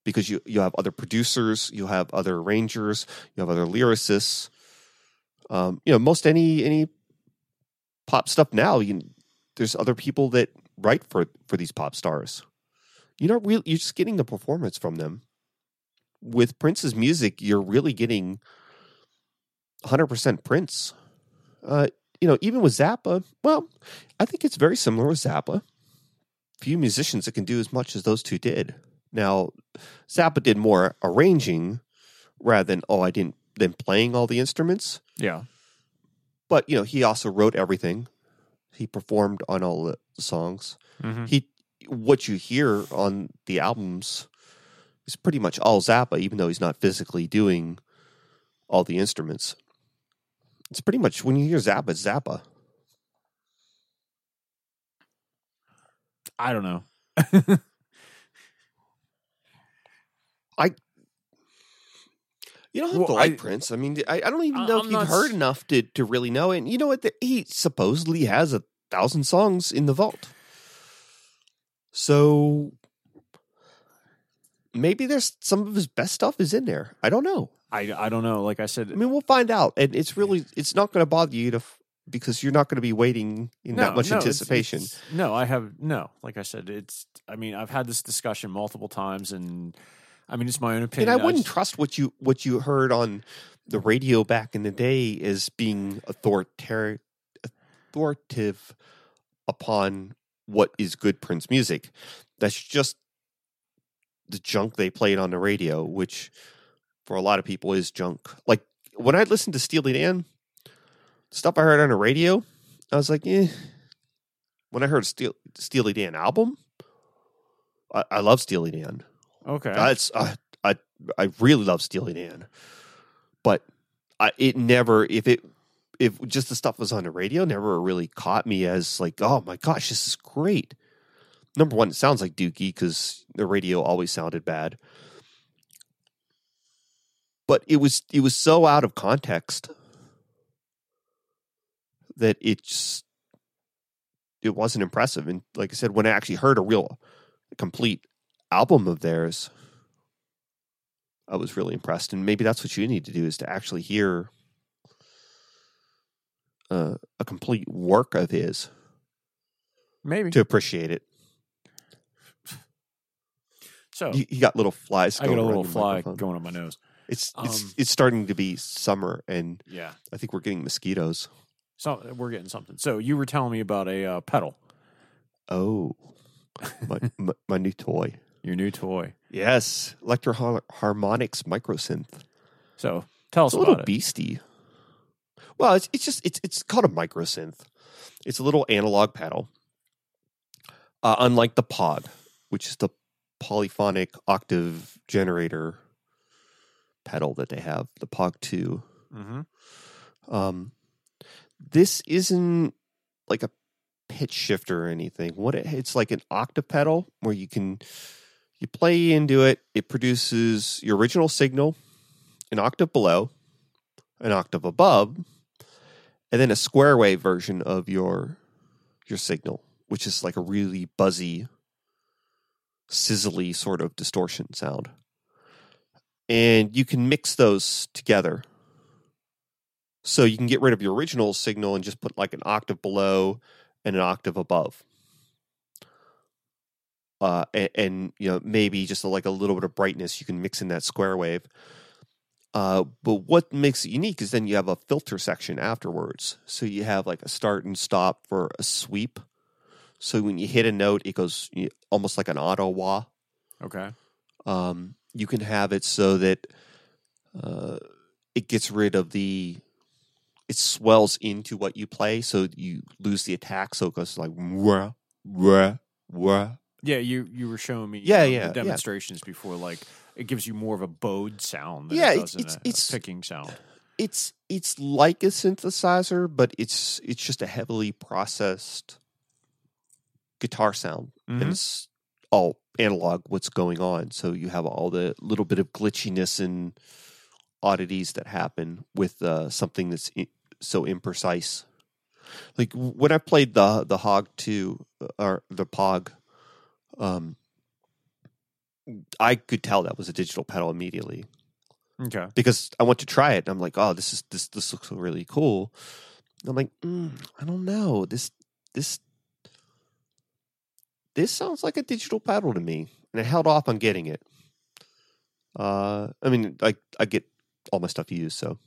[SPEAKER 2] because you, you have other producers, you have other arrangers, you have other lyricists. Um, you know, most any any pop stuff now, you, there's other people that write for for these pop stars. You're not really, you're just getting the performance from them. With Prince's music, you're really getting 100% Prince. Uh, you know, even with Zappa, well, I think it's very similar with Zappa. Few musicians that can do as much as those two did. Now, Zappa did more arranging rather than oh, I didn't than playing all the instruments.
[SPEAKER 1] Yeah.
[SPEAKER 2] But you know, he also wrote everything. He performed on all the songs.
[SPEAKER 1] Mm-hmm.
[SPEAKER 2] He what you hear on the albums is pretty much all Zappa, even though he's not physically doing all the instruments. It's pretty much when you hear Zappa, it's Zappa.
[SPEAKER 1] I don't know.
[SPEAKER 2] I you don't have
[SPEAKER 1] Well,
[SPEAKER 2] to like
[SPEAKER 1] I-
[SPEAKER 2] Prince. I mean, I, I don't even know
[SPEAKER 1] I'm
[SPEAKER 2] if you've heard
[SPEAKER 1] s-
[SPEAKER 2] enough to, to really know. And you know what? The, he supposedly has a thousand songs in the vault. So maybe there's some of his best stuff is in there. I don't know.
[SPEAKER 1] I, I don't know. Like I said,
[SPEAKER 2] I mean, we'll find out. And it's really, it's not going to bother you to, f- because you're not going to be waiting in that much
[SPEAKER 1] no,
[SPEAKER 2] anticipation.
[SPEAKER 1] it's- no, I have no. Like I said, it's. I mean, I've had this discussion multiple times, and I mean, it's my own opinion. and.
[SPEAKER 2] I wouldn't
[SPEAKER 1] just-
[SPEAKER 2] trust what you what you heard on the radio back in the day as being authorita- authoritative upon what is good Prince music. That's just the junk they played on the radio, which for a lot of people is junk. Like when I listened to Steely Dan, stuff I heard on the radio, I was like, eh. When I heard Steel, Steely Dan album, I, I love Steely Dan.
[SPEAKER 1] okay.
[SPEAKER 2] It's uh, I I really love Steely Dan, but I, it never if it if just the stuff was on the radio never really caught me as like oh my gosh this is great. Number one, it sounds like Dookie because the radio always sounded bad, but it was it was so out of context that it's just it wasn't impressive. And like I said, when I actually heard a real complete album of theirs, I was really impressed. And maybe that's what you need to do is to actually hear uh, a complete work of his
[SPEAKER 1] Maybe.
[SPEAKER 2] to appreciate it.
[SPEAKER 1] so
[SPEAKER 2] You, you got little flies.
[SPEAKER 1] I got a little fly
[SPEAKER 2] microphone.
[SPEAKER 1] going on my nose.
[SPEAKER 2] It's it's
[SPEAKER 1] Um,
[SPEAKER 2] it's starting to be summer, and
[SPEAKER 1] Yeah.
[SPEAKER 2] I think we're getting mosquitoes.
[SPEAKER 1] So we're getting something. So you were telling me about a uh, pedal,
[SPEAKER 2] Oh, my, my my new toy.
[SPEAKER 1] your new toy.
[SPEAKER 2] Yes, Electro Harmonics Microsynth.
[SPEAKER 1] So tell us
[SPEAKER 2] It's a little
[SPEAKER 1] about it.
[SPEAKER 2] beastie. Well, it's it's just it's it's called a microsynth. It's a little analog pedal. Uh, unlike the Pog, which is the polyphonic octave generator pedal that they have, the Pog Two.
[SPEAKER 1] Mm-hmm.
[SPEAKER 2] Um, this isn't like a pitch shifter or anything. What it, it's like an octave pedal where you can you play into it. It produces your original signal, an octave below, an octave above, and then a square wave version of your your signal, which is like a really buzzy, sizzly sort of distortion sound. And you can mix those together. So you can get rid of your original signal and just put like an octave below and an octave above. Uh, and, and you know maybe just a, like a little bit of brightness you can mix in that square wave. Uh, but what makes it unique is then you have a filter section afterwards. So you have like a start and stop for a sweep. So when you hit a note, it goes you- almost like an auto wah.
[SPEAKER 1] Okay.
[SPEAKER 2] Um, you can have it so that uh, it gets rid of the. It swells into what you play, so you lose the attack. So it goes like wah wah wah.
[SPEAKER 1] Yeah, you you were showing me
[SPEAKER 2] Yeah,
[SPEAKER 1] um,
[SPEAKER 2] yeah, yeah.
[SPEAKER 1] the demonstrations before. Like it gives you more of a bowed sound. Than
[SPEAKER 2] Yeah,
[SPEAKER 1] it
[SPEAKER 2] it's- it's-
[SPEAKER 1] a,
[SPEAKER 2] it's-
[SPEAKER 1] picking sound.
[SPEAKER 2] It's it's like a synthesizer, but it's it's just a heavily processed guitar sound,
[SPEAKER 1] Mhm.
[SPEAKER 2] and it's all analog. What's going on? So you have all the little bit of glitchiness and oddities that happen with uh, something that's i- so imprecise. Like when I played the the Pog two or the Pog, um, I could tell that was a digital pedal immediately
[SPEAKER 1] Okay.
[SPEAKER 2] because I went to try it. And I'm like, oh, this is this this looks really cool. And I'm like, mm, I don't know this this this sounds like a digital pedal to me, and I held off on getting it. Uh, I mean, like I get all my stuff used, so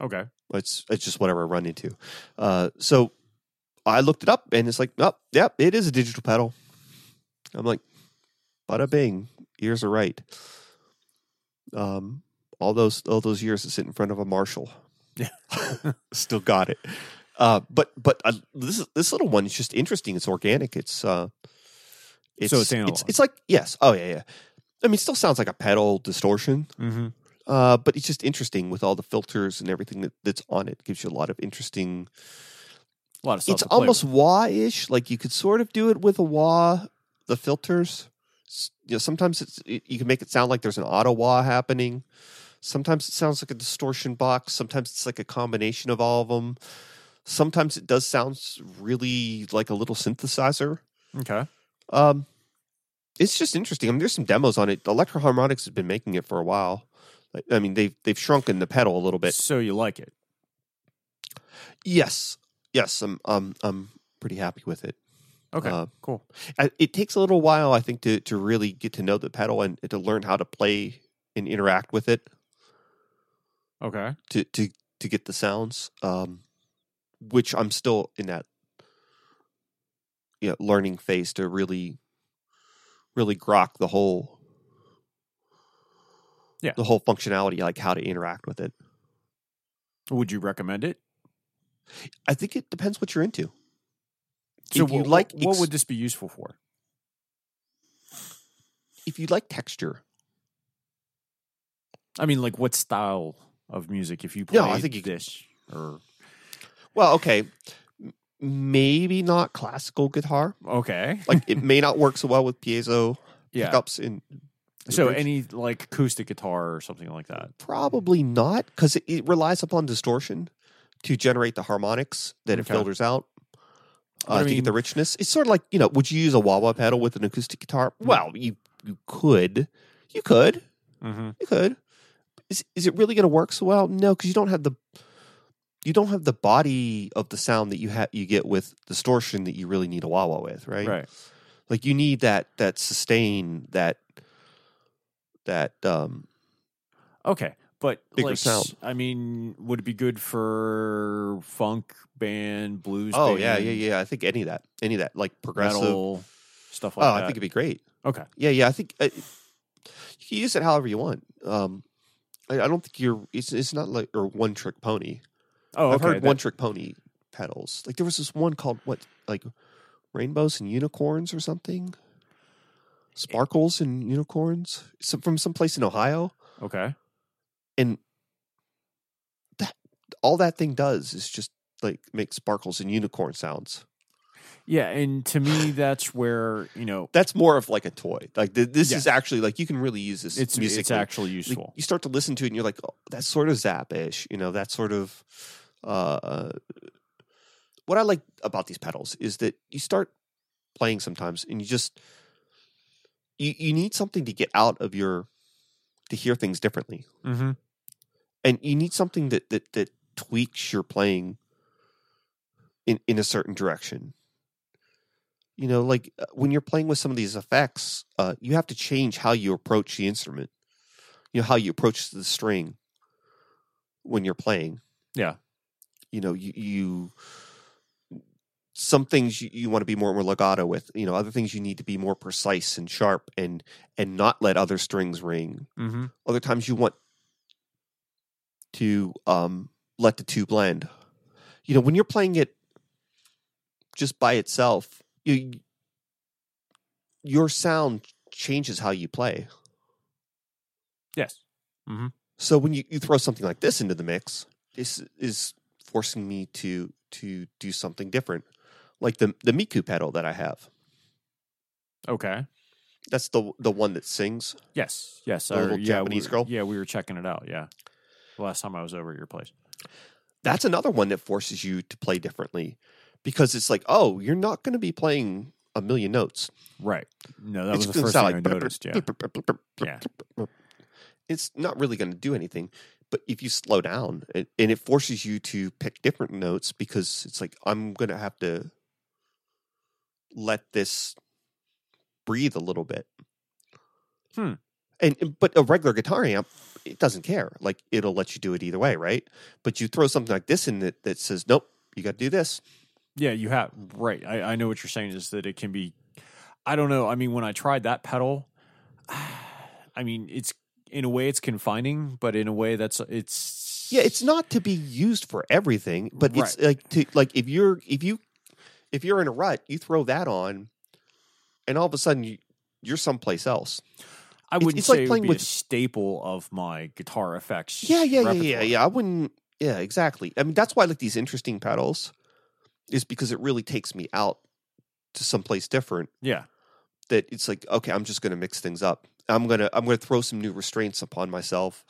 [SPEAKER 1] Okay.
[SPEAKER 2] it's it's just whatever I run into. Uh, so I looked it up, and it's like, oh, yep, it is a digital pedal. I'm like, bada bing. ears are right. Um, all those all those years to sit in front of a Marshall.
[SPEAKER 1] Yeah.
[SPEAKER 2] still got it. Uh, but but uh, this this little one is just interesting. It's organic. It's uh, it's
[SPEAKER 1] So it's
[SPEAKER 2] it's, it's like yes. Oh yeah, yeah. I mean, it still sounds like a pedal distortion,
[SPEAKER 1] Mm-hmm.
[SPEAKER 2] uh, but it's just interesting with all the filters and everything that, that's on it. Gives you a lot of interesting.
[SPEAKER 1] A lot of stuff.
[SPEAKER 2] It's almost wah-ish. Like you could sort of do it with a wah. The filters, you know, sometimes it's it, you can make it sound like there's an auto wah happening. Sometimes it sounds like a distortion box. Sometimes it's like a combination of all of them. Sometimes it does sound really like a little synthesizer.
[SPEAKER 1] okay.
[SPEAKER 2] Um, it's just interesting. I mean, there's some demos on it. Electro-Harmonix has been making it for a while. I mean, they've they've shrunken the pedal a little bit.
[SPEAKER 1] So you like it?
[SPEAKER 2] Yes, yes, I'm I'm I'm pretty happy with it.
[SPEAKER 1] Okay.
[SPEAKER 2] Uh,
[SPEAKER 1] cool.
[SPEAKER 2] It takes a little while, I think, to to really get to know the pedal and to learn how to play and interact with it
[SPEAKER 1] Okay.
[SPEAKER 2] to to to get the sounds. Um, which I'm still in that you know, learning phase to really really grok the whole
[SPEAKER 1] Yeah.
[SPEAKER 2] the whole functionality, like how to interact with it.
[SPEAKER 1] Would you recommend it?
[SPEAKER 2] I think it depends what you're into.
[SPEAKER 1] So
[SPEAKER 2] if you like
[SPEAKER 1] what would this be useful for?
[SPEAKER 2] if you like texture,
[SPEAKER 1] I mean, like what style of music? If you play
[SPEAKER 2] No, I think you
[SPEAKER 1] this or
[SPEAKER 2] well, okay, maybe not classical guitar.
[SPEAKER 1] okay,
[SPEAKER 2] Like it may not work so well with piezo
[SPEAKER 1] yeah.
[SPEAKER 2] pickups in.
[SPEAKER 1] So any like acoustic guitar or something like that.
[SPEAKER 2] probably not because it, it relies upon distortion to generate the harmonics that it
[SPEAKER 1] Okay.
[SPEAKER 2] filters out.
[SPEAKER 1] But
[SPEAKER 2] Uh,
[SPEAKER 1] I
[SPEAKER 2] to
[SPEAKER 1] mean-
[SPEAKER 2] get the richness, it's sort of like you know, would you use a wah wah pedal with an acoustic guitar? Well, you you could, you could,
[SPEAKER 1] Mm-hmm.
[SPEAKER 2] you could. Is is it really going to work so well? No, because you don't have the you don't have the body of the sound that you have you get with distortion that you really need a wah wah with, right?
[SPEAKER 1] Right.
[SPEAKER 2] Like you need that that sustain that that um
[SPEAKER 1] Okay. But
[SPEAKER 2] Bigger
[SPEAKER 1] like,
[SPEAKER 2] sound.
[SPEAKER 1] I mean, would it be good for funk band, blues?
[SPEAKER 2] oh
[SPEAKER 1] band,
[SPEAKER 2] yeah yeah yeah I think any of that any of that like progressive
[SPEAKER 1] metal stuff like
[SPEAKER 2] oh
[SPEAKER 1] that?
[SPEAKER 2] I think it'd be great
[SPEAKER 1] okay.
[SPEAKER 2] yeah yeah I think uh, you can use it however you want um I, I don't think you're it's it's not like or one trick pony
[SPEAKER 1] Oh,
[SPEAKER 2] I've heard
[SPEAKER 1] that-
[SPEAKER 2] one trick pony pedals like there was this one called what like rainbows and unicorns or something sparkles and unicorns some, from some place in Ohio
[SPEAKER 1] Okay.
[SPEAKER 2] and that all that thing does is just like make sparkles and unicorn sounds
[SPEAKER 1] Yeah, and to me, that's where you know
[SPEAKER 2] that's more of like a toy like th- this
[SPEAKER 1] Yeah.
[SPEAKER 2] is actually like you can really use this
[SPEAKER 1] it's it's
[SPEAKER 2] musically.
[SPEAKER 1] actually
[SPEAKER 2] Like,
[SPEAKER 1] useful.
[SPEAKER 2] you start to listen to it and you're like oh, that's sort of zap-ish you know that sort of uh what i like about these pedals is that you start playing sometimes and you just you, you need something to get out of your to hear things differently
[SPEAKER 1] mm-hmm.
[SPEAKER 2] and you need something that that that tweaks your playing in in a certain direction you know like uh, when you're playing with some of these effects uh you have to change how you approach the instrument you know how you approach the string when you're playing
[SPEAKER 1] Yeah.
[SPEAKER 2] You know you, you some things you, you want to be more, more legato with you know other things you need to be more precise and sharp and and not let other strings ring
[SPEAKER 1] Mm-hmm.
[SPEAKER 2] other times you want to um, let the two blend. You know, when you're playing it just by itself, you your sound changes how you play.
[SPEAKER 1] Yes.
[SPEAKER 2] So when you, you throw something like this into the mix, this is forcing me to to do something different. Like the the Miku pedal that I have.
[SPEAKER 1] Okay.
[SPEAKER 2] That's the the one that sings.
[SPEAKER 1] Yes. Yes.
[SPEAKER 2] The little
[SPEAKER 1] yeah,
[SPEAKER 2] Japanese
[SPEAKER 1] we,
[SPEAKER 2] girl?
[SPEAKER 1] Yeah, we were checking it out. Yeah. The last time I was over at your place.
[SPEAKER 2] That's another one that forces you to play differently because it's like, oh, you're not going to be playing a million notes.
[SPEAKER 1] Right. No, that was the first
[SPEAKER 2] sound
[SPEAKER 1] thing
[SPEAKER 2] like
[SPEAKER 1] I noticed. Yeah. Yeah.
[SPEAKER 2] It's not really going to do anything. But if you slow down and, and it forces you to pick different notes because it's like, I'm going to have to let this breathe a little bit.
[SPEAKER 1] Hmm.
[SPEAKER 2] And but a regular guitar amp, it doesn't care. Like it'll let you do it either way, right? But you throw something like this in that that says, nope, you got to do this.
[SPEAKER 1] Yeah, you have right. I, I know what you're saying is that it can be. I don't know. I mean, when I tried that pedal, I mean, it's in a way it's confining, but in a way that's it's
[SPEAKER 2] Yeah, it's not to be used for everything, but it's like to like if you're if you if you're in a rut, you throw that on, and all of a sudden you you're someplace else.
[SPEAKER 1] I wouldn't
[SPEAKER 2] it's like
[SPEAKER 1] say it would
[SPEAKER 2] playing with-
[SPEAKER 1] a staple of my guitar effects.
[SPEAKER 2] Yeah, yeah, yeah, yeah, yeah. I wouldn't. Yeah, exactly. I mean, that's why I like these interesting pedals, is because it really takes me out to someplace different.
[SPEAKER 1] Yeah.
[SPEAKER 2] That it's like, okay, I'm just going to mix things up. I'm gonna I'm gonna throw some new restraints upon myself,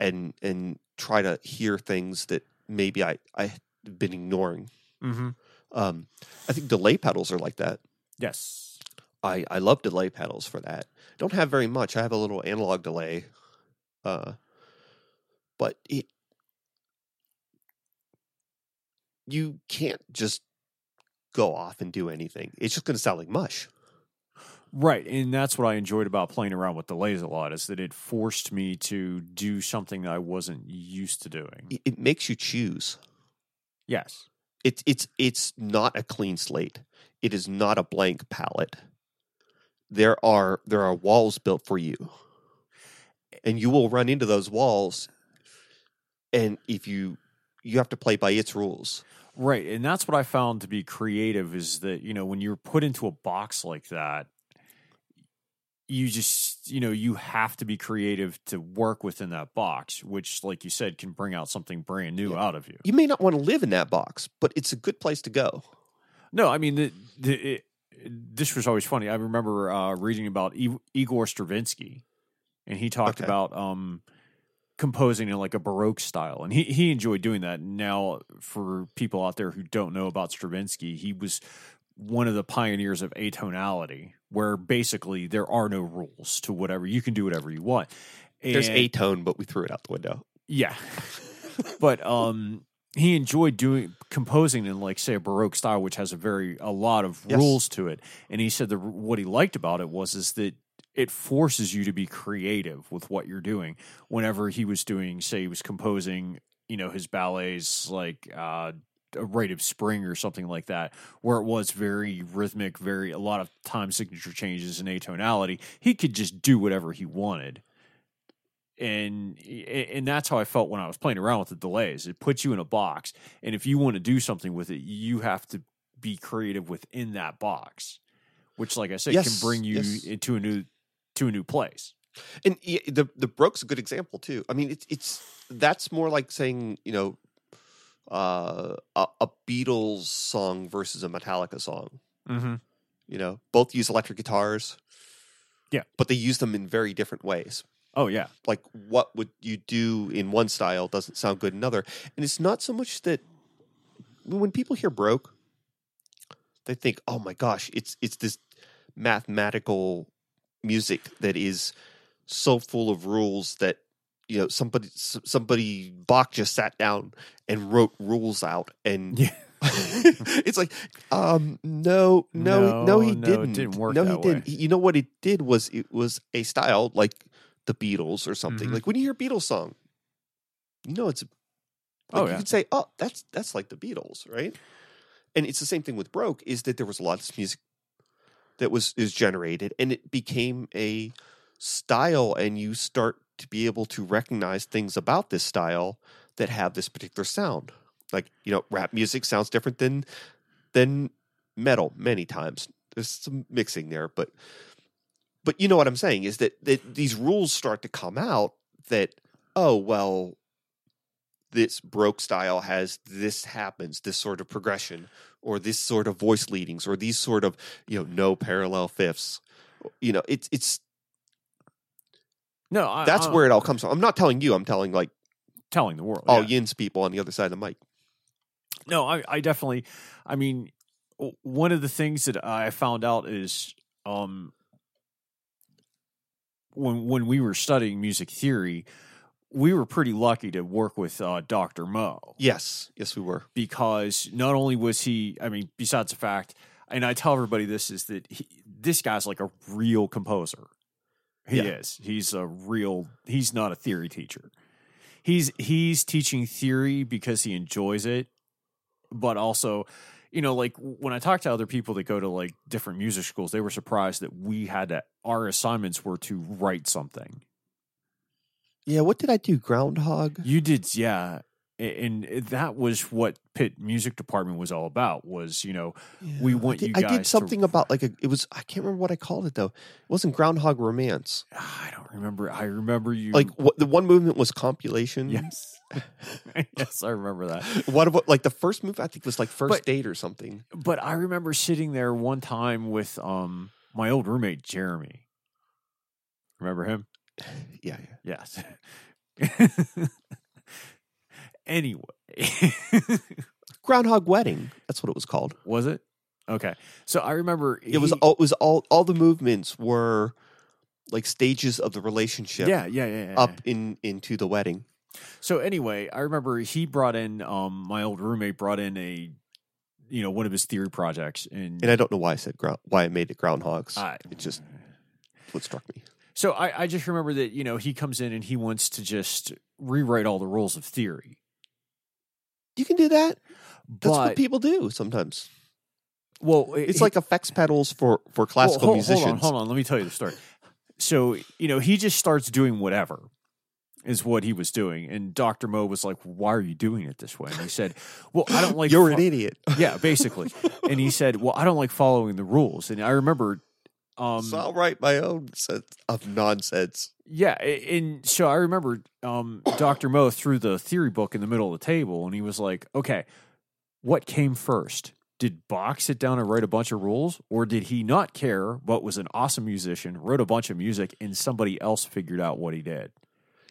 [SPEAKER 2] and and try to hear things that maybe I I've been ignoring.
[SPEAKER 1] Mm-hmm.
[SPEAKER 2] Um, I think delay pedals are like that.
[SPEAKER 1] Yes.
[SPEAKER 2] I I love delay pedals for that. Don't have very much. I have a little analog delay, uh, but it you can't just go off and do anything. It's just going to sound like mush.
[SPEAKER 1] Right, and that's what I enjoyed about playing around with delays a lot is that it forced me to do something that I wasn't used to doing.
[SPEAKER 2] It, it makes you choose.
[SPEAKER 1] Yes.
[SPEAKER 2] It's it's it's not a clean slate. It is not a blank palette. There are there are walls built for you, eh and you will run into those walls. And if you you have to play by its rules.
[SPEAKER 1] Right, and that's what I found to be creative is that, you know, when you're put into a box like that, you just, you know, you have to be creative to work within that box, which like you said can bring out something brand new
[SPEAKER 2] Yeah.
[SPEAKER 1] out of you.
[SPEAKER 2] You may not want to live in that box, but it's a good place to go.
[SPEAKER 1] No, I mean the, the it, this was always funny. I remember uh, reading about I- Igor Stravinsky, and he talked
[SPEAKER 2] Okay.
[SPEAKER 1] about um, composing in like a Baroque style, and he he enjoyed doing that. Now, for people out there who don't know about Stravinsky, he was one of the pioneers of atonality, where basically there are no rules to whatever you can do whatever you want.
[SPEAKER 2] There's
[SPEAKER 1] And-
[SPEAKER 2] a tone, but we threw it out the window.
[SPEAKER 1] yeah. but um he enjoyed doing composing in like say a baroque style which has a very a lot of
[SPEAKER 2] Yes.
[SPEAKER 1] rules to it and he said the what he liked about it was is that it forces you to be creative with what you're doing whenever he was doing say he was composing you know his ballets like uh a rite of spring or something like that where it was very rhythmic very a lot of time signature changes in atonality he could just do whatever he wanted and and that's how I felt when I was playing around with the delays. It puts you in a box, and if you want to do something with it, you have to be creative within that box, which, like I said,
[SPEAKER 2] Yes,
[SPEAKER 1] can bring you
[SPEAKER 2] yes.
[SPEAKER 1] into a new to a new place.
[SPEAKER 2] And the the Baroque's a good example too. I mean, it's it's that's more like saying you know uh, a, a Beatles song versus a Metallica song.
[SPEAKER 1] Mm-hmm.
[SPEAKER 2] You know, both use electric guitars.
[SPEAKER 1] Yeah.
[SPEAKER 2] but they use them in very different ways.
[SPEAKER 1] Oh yeah,
[SPEAKER 2] Like, what would you do in one style doesn't sound good in another. And it's not so much that when people hear Baroque, they think, "Oh my gosh, it's it's this mathematical music that is so full of rules that you know somebody somebody Bach just sat down and wrote rules out and
[SPEAKER 1] yeah.
[SPEAKER 2] it's like um no no no,
[SPEAKER 1] No,
[SPEAKER 2] he
[SPEAKER 1] no,
[SPEAKER 2] didn't
[SPEAKER 1] didn't work
[SPEAKER 2] no he didn't
[SPEAKER 1] way.
[SPEAKER 2] you know what it did was it was a style like the Beatles or something
[SPEAKER 1] Mhm.
[SPEAKER 2] like when you hear a Beatles song you know it's like
[SPEAKER 1] Oh,
[SPEAKER 2] you
[SPEAKER 1] yeah.
[SPEAKER 2] could say oh that's that's like the Beatles right and it's the same thing with Baroque is that there was a lot of this music that was is generated and it became a style and you start to be able to recognize things about this style that have this particular sound. Like you know rap music sounds different than than metal many times. There's some mixing there but but you know what i'm saying is that, that these rules start to come out that oh well this baroque style has this happens this sort of progression or this sort of voice leadings or these sort of you know no parallel fifths. You know it's it's
[SPEAKER 1] No, I,
[SPEAKER 2] that's
[SPEAKER 1] I-
[SPEAKER 2] where it all comes from i'm not telling you i'm telling like
[SPEAKER 1] telling the world.
[SPEAKER 2] all
[SPEAKER 1] yeah.
[SPEAKER 2] yins people on the other side of the mic
[SPEAKER 1] No, I, I definitely. I mean, one of the things that I found out is um, when when we were studying music theory, we were pretty lucky to work with uh, Doctor Mo
[SPEAKER 2] yes yes we were
[SPEAKER 1] because not only was he, I mean, besides the fact, and I tell everybody this is that he, this guy's like a real composer. He
[SPEAKER 2] Yeah.
[SPEAKER 1] is. He's a real. He's not a theory teacher. He's he's teaching theory because he enjoys it, but also, you know, like when I talk to other people that go to like different music schools, they were surprised that we had to, our assignments were to write something.
[SPEAKER 2] Yeah, what did I do? Groundhog?
[SPEAKER 1] You did, yeah. And that was what Pitt Music Department was all about. Was you know we want
[SPEAKER 2] I did,
[SPEAKER 1] you
[SPEAKER 2] I
[SPEAKER 1] guys
[SPEAKER 2] did
[SPEAKER 1] to-
[SPEAKER 2] something about like a it was I can't remember what I called it though. It wasn't Groundhog Romance.
[SPEAKER 1] I don't remember. I remember you
[SPEAKER 2] Like what the one movement was compilation.
[SPEAKER 1] yes, yes, I remember that.
[SPEAKER 2] What about like the first move I think was like first
[SPEAKER 1] But-
[SPEAKER 2] date or something.
[SPEAKER 1] But I remember sitting there one time with um my old roommate Jeremy. Remember him?
[SPEAKER 2] Yeah, yeah.
[SPEAKER 1] Yes. Anyway,
[SPEAKER 2] Groundhog Wedding. That's what it was called.
[SPEAKER 1] was it okay? So I remember
[SPEAKER 2] It was all it was all all the movements were like stages of the relationship
[SPEAKER 1] yeah, yeah, yeah, yeah,
[SPEAKER 2] up
[SPEAKER 1] yeah.
[SPEAKER 2] in into the wedding.
[SPEAKER 1] So anyway, I remember he brought in um my old roommate brought in a you know one of his theory projects and,
[SPEAKER 2] And I don't know why I said ground why I made it groundhogs.
[SPEAKER 1] I-
[SPEAKER 2] it just what struck me.
[SPEAKER 1] so I, I just remember that you know he comes in and he wants to just rewrite all the rules of theory.
[SPEAKER 2] You can do that. That's
[SPEAKER 1] But
[SPEAKER 2] what people do sometimes.
[SPEAKER 1] well,
[SPEAKER 2] It's
[SPEAKER 1] he-
[SPEAKER 2] like effects pedals for for
[SPEAKER 1] Well,
[SPEAKER 2] classical
[SPEAKER 1] hold,
[SPEAKER 2] musicians.
[SPEAKER 1] Hold on, hold on. Let me tell you the story. So, you know, he just starts doing whatever is what he was doing. And Dr. Mo was like, Why are you doing it this way? And he said, Well, I don't like
[SPEAKER 2] You're
[SPEAKER 1] fo-
[SPEAKER 2] an idiot.
[SPEAKER 1] Yeah, basically. and he said, Well, I don't like following the rules. And I remember um
[SPEAKER 2] so I'll write my own set of nonsense.
[SPEAKER 1] yeah, and so I remember um, Dr. Mo threw the theory book in the middle of the table, and he was like, "Okay, what came first? Did Bach sit down and write a bunch of rules, or did he not care but was an awesome musician, wrote a bunch of music, and somebody else figured out what he did?"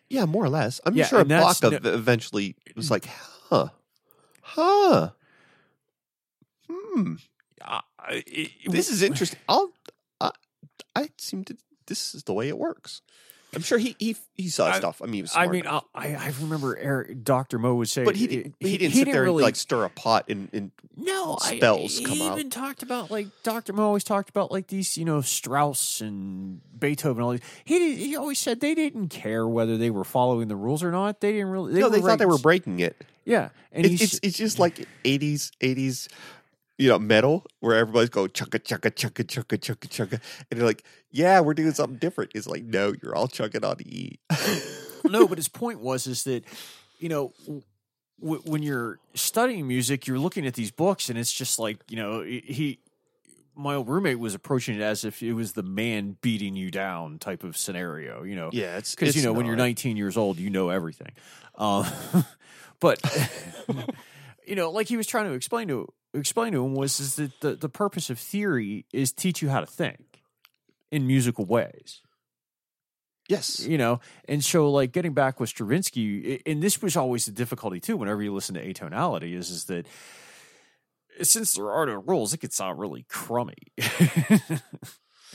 [SPEAKER 2] Yeah, more or less. I'm
[SPEAKER 1] Yeah,
[SPEAKER 2] sure Bach
[SPEAKER 1] no-
[SPEAKER 2] eventually was like, huh, huh, hmm.
[SPEAKER 1] I- it-
[SPEAKER 2] This is interesting. I'll. I, seem to. This is the way it works. I'm sure he he he saw
[SPEAKER 1] I-
[SPEAKER 2] stuff. I mean, he was
[SPEAKER 1] I mean. I, I remember Eric, Dr. Mo would say,
[SPEAKER 2] but he didn't. He, didn't sit there
[SPEAKER 1] really
[SPEAKER 2] and like stir a pot and, and
[SPEAKER 1] No,
[SPEAKER 2] spells
[SPEAKER 1] I,
[SPEAKER 2] come
[SPEAKER 1] he
[SPEAKER 2] out.
[SPEAKER 1] even talked about like Dr. Mo always talked about like these, you know, Strauss and Beethoven. And all these. He did, he always said they didn't care whether they were following the rules or not. They didn't really. They
[SPEAKER 2] no, they thought they were breaking it.
[SPEAKER 1] Yeah, and
[SPEAKER 2] It, it's it's just like 80s 80s you know metal where everybody's going chugga chugga chugga chugga chugga chugga and they're like yeah we're doing something different it's like no you're all chugging on E
[SPEAKER 1] no, but his point was is that you know. W- when you're studying music, you're looking at these books, and it's just like you know he. My old roommate was approaching it as if it was the man beating you down type of scenario. You know,
[SPEAKER 2] yeah it's
[SPEAKER 1] because you know when you're 19 years old you know everything um, but you know like he was trying to explain to explain to him was is that the, the purpose of theory is teach you how to think in musical ways.
[SPEAKER 2] Yes.
[SPEAKER 1] You know and so like getting back with stravinsky and this was always the difficulty too whenever you listen to atonality is is that since there are no rules it could uh, sound really crummy.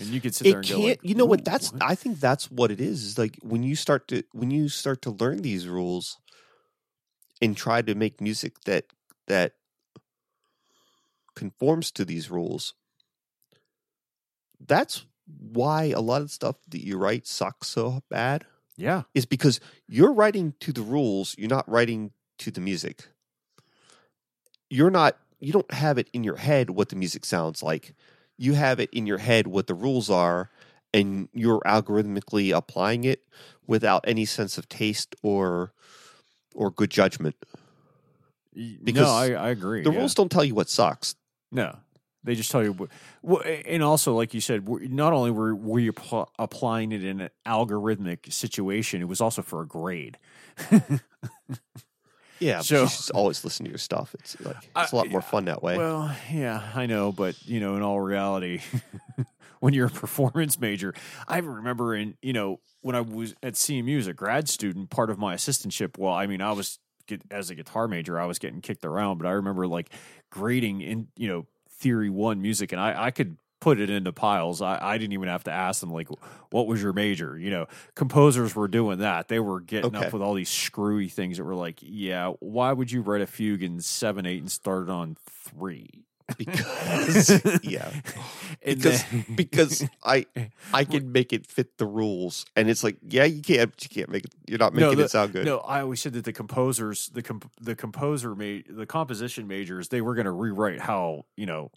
[SPEAKER 1] And you could sit there and go like,
[SPEAKER 2] you know what
[SPEAKER 1] "Ooh,
[SPEAKER 2] that's i think that's what it is is like when you start to when you start to learn these rules and try to make music that that conforms to these rules that's why a lot of stuff that you write sucks so bad
[SPEAKER 1] yeah
[SPEAKER 2] is because you're writing to the rules you're not writing to the music you're not you don't have it in your head what the music sounds like you have it in your head what the rules are and you're algorithmically applying it without any sense of taste or or good judgment Because
[SPEAKER 1] no, I, I agree.
[SPEAKER 2] the
[SPEAKER 1] yeah.
[SPEAKER 2] rules don't tell you what sucks
[SPEAKER 1] no, they just tell you. What, and also, like you said, not only were we appl- applying it in an algorithmic situation, it was also for a grade.
[SPEAKER 2] yeah
[SPEAKER 1] So-
[SPEAKER 2] you always listen to your stuff it's like it's a lot more fun that way
[SPEAKER 1] Well, yeah, I know, but you know, in all reality, when you're a performance major, I remember in you know when I was at CMU as a grad student, part of my assistantship. Well, I mean, I was get- as a guitar major, I was getting kicked around, but I remember like grading in you know theory one music, and I I could put it into piles. I, I didn't even have to ask them like, what was your major? You know, composers were doing that. They were getting
[SPEAKER 2] Okay.
[SPEAKER 1] up with all these screwy things that were like, yeah, why would you write a fugue in seven eight and start it on three?
[SPEAKER 2] Because yeah, because because I I can make it fit the rules, and it's like yeah, you can't you can't make it. You're not making
[SPEAKER 1] the-
[SPEAKER 2] it sound good.
[SPEAKER 1] No, I always said that the composers, the comp- the composer made the composition majors, they were going to rewrite how you know.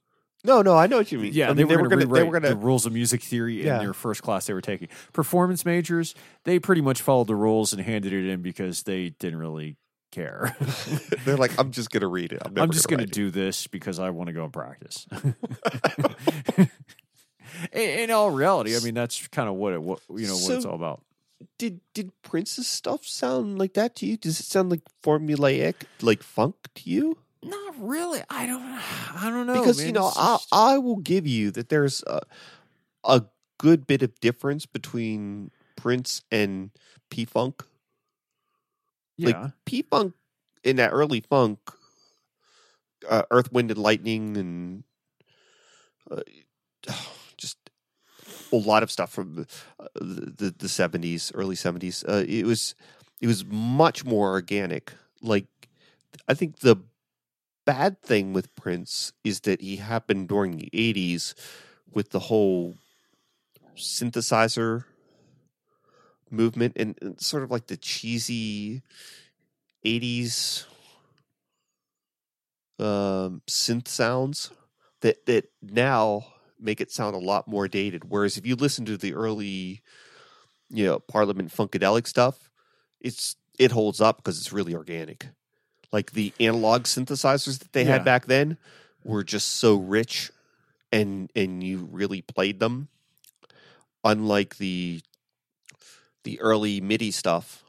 [SPEAKER 2] no, no, I know what you mean.
[SPEAKER 1] Yeah,
[SPEAKER 2] I mean,
[SPEAKER 1] they,
[SPEAKER 2] mean,
[SPEAKER 1] were going to
[SPEAKER 2] they
[SPEAKER 1] rewrite
[SPEAKER 2] were
[SPEAKER 1] the
[SPEAKER 2] gonna
[SPEAKER 1] rules of music theory
[SPEAKER 2] Yeah.
[SPEAKER 1] in their first class they were taking. Performance majors, they pretty much followed the rules and handed it in because they didn't really care.
[SPEAKER 2] they're like I'm just gonna read it. I'm, never
[SPEAKER 1] I'm just going to do this because I want to go and practice. in, all reality, I mean that's kind of what it what you know what it's all about.
[SPEAKER 2] Did did Prince's stuff sound like that to you? Does it sound like formulaic, like funk to you?
[SPEAKER 1] Not really. I don't. I don't know
[SPEAKER 2] because you know
[SPEAKER 1] It's
[SPEAKER 2] I,
[SPEAKER 1] just-
[SPEAKER 2] I will give you that there's a, a good bit of difference between Prince and P Funk. Like
[SPEAKER 1] yeah.
[SPEAKER 2] P Funk in that early funk, uh, Earth, Wind, and Lightning, and uh, just a lot of stuff from uh, the the seventies, early seventies. Uh, it was it was much more organic. Like I think the bad thing with Prince is that he happened during the eighties with the whole synthesizer movement and, and sort of like the cheesy 80s um, synth sounds that that now make it sound a lot more dated. Whereas if you listen to the early, you know, Parliament funkadelic stuff, it's it holds up because it's really organic. Like the analog synthesizers that they
[SPEAKER 1] Yeah.
[SPEAKER 2] had back then were just so rich, and and you really played them. Unlike the the early MIDI stuff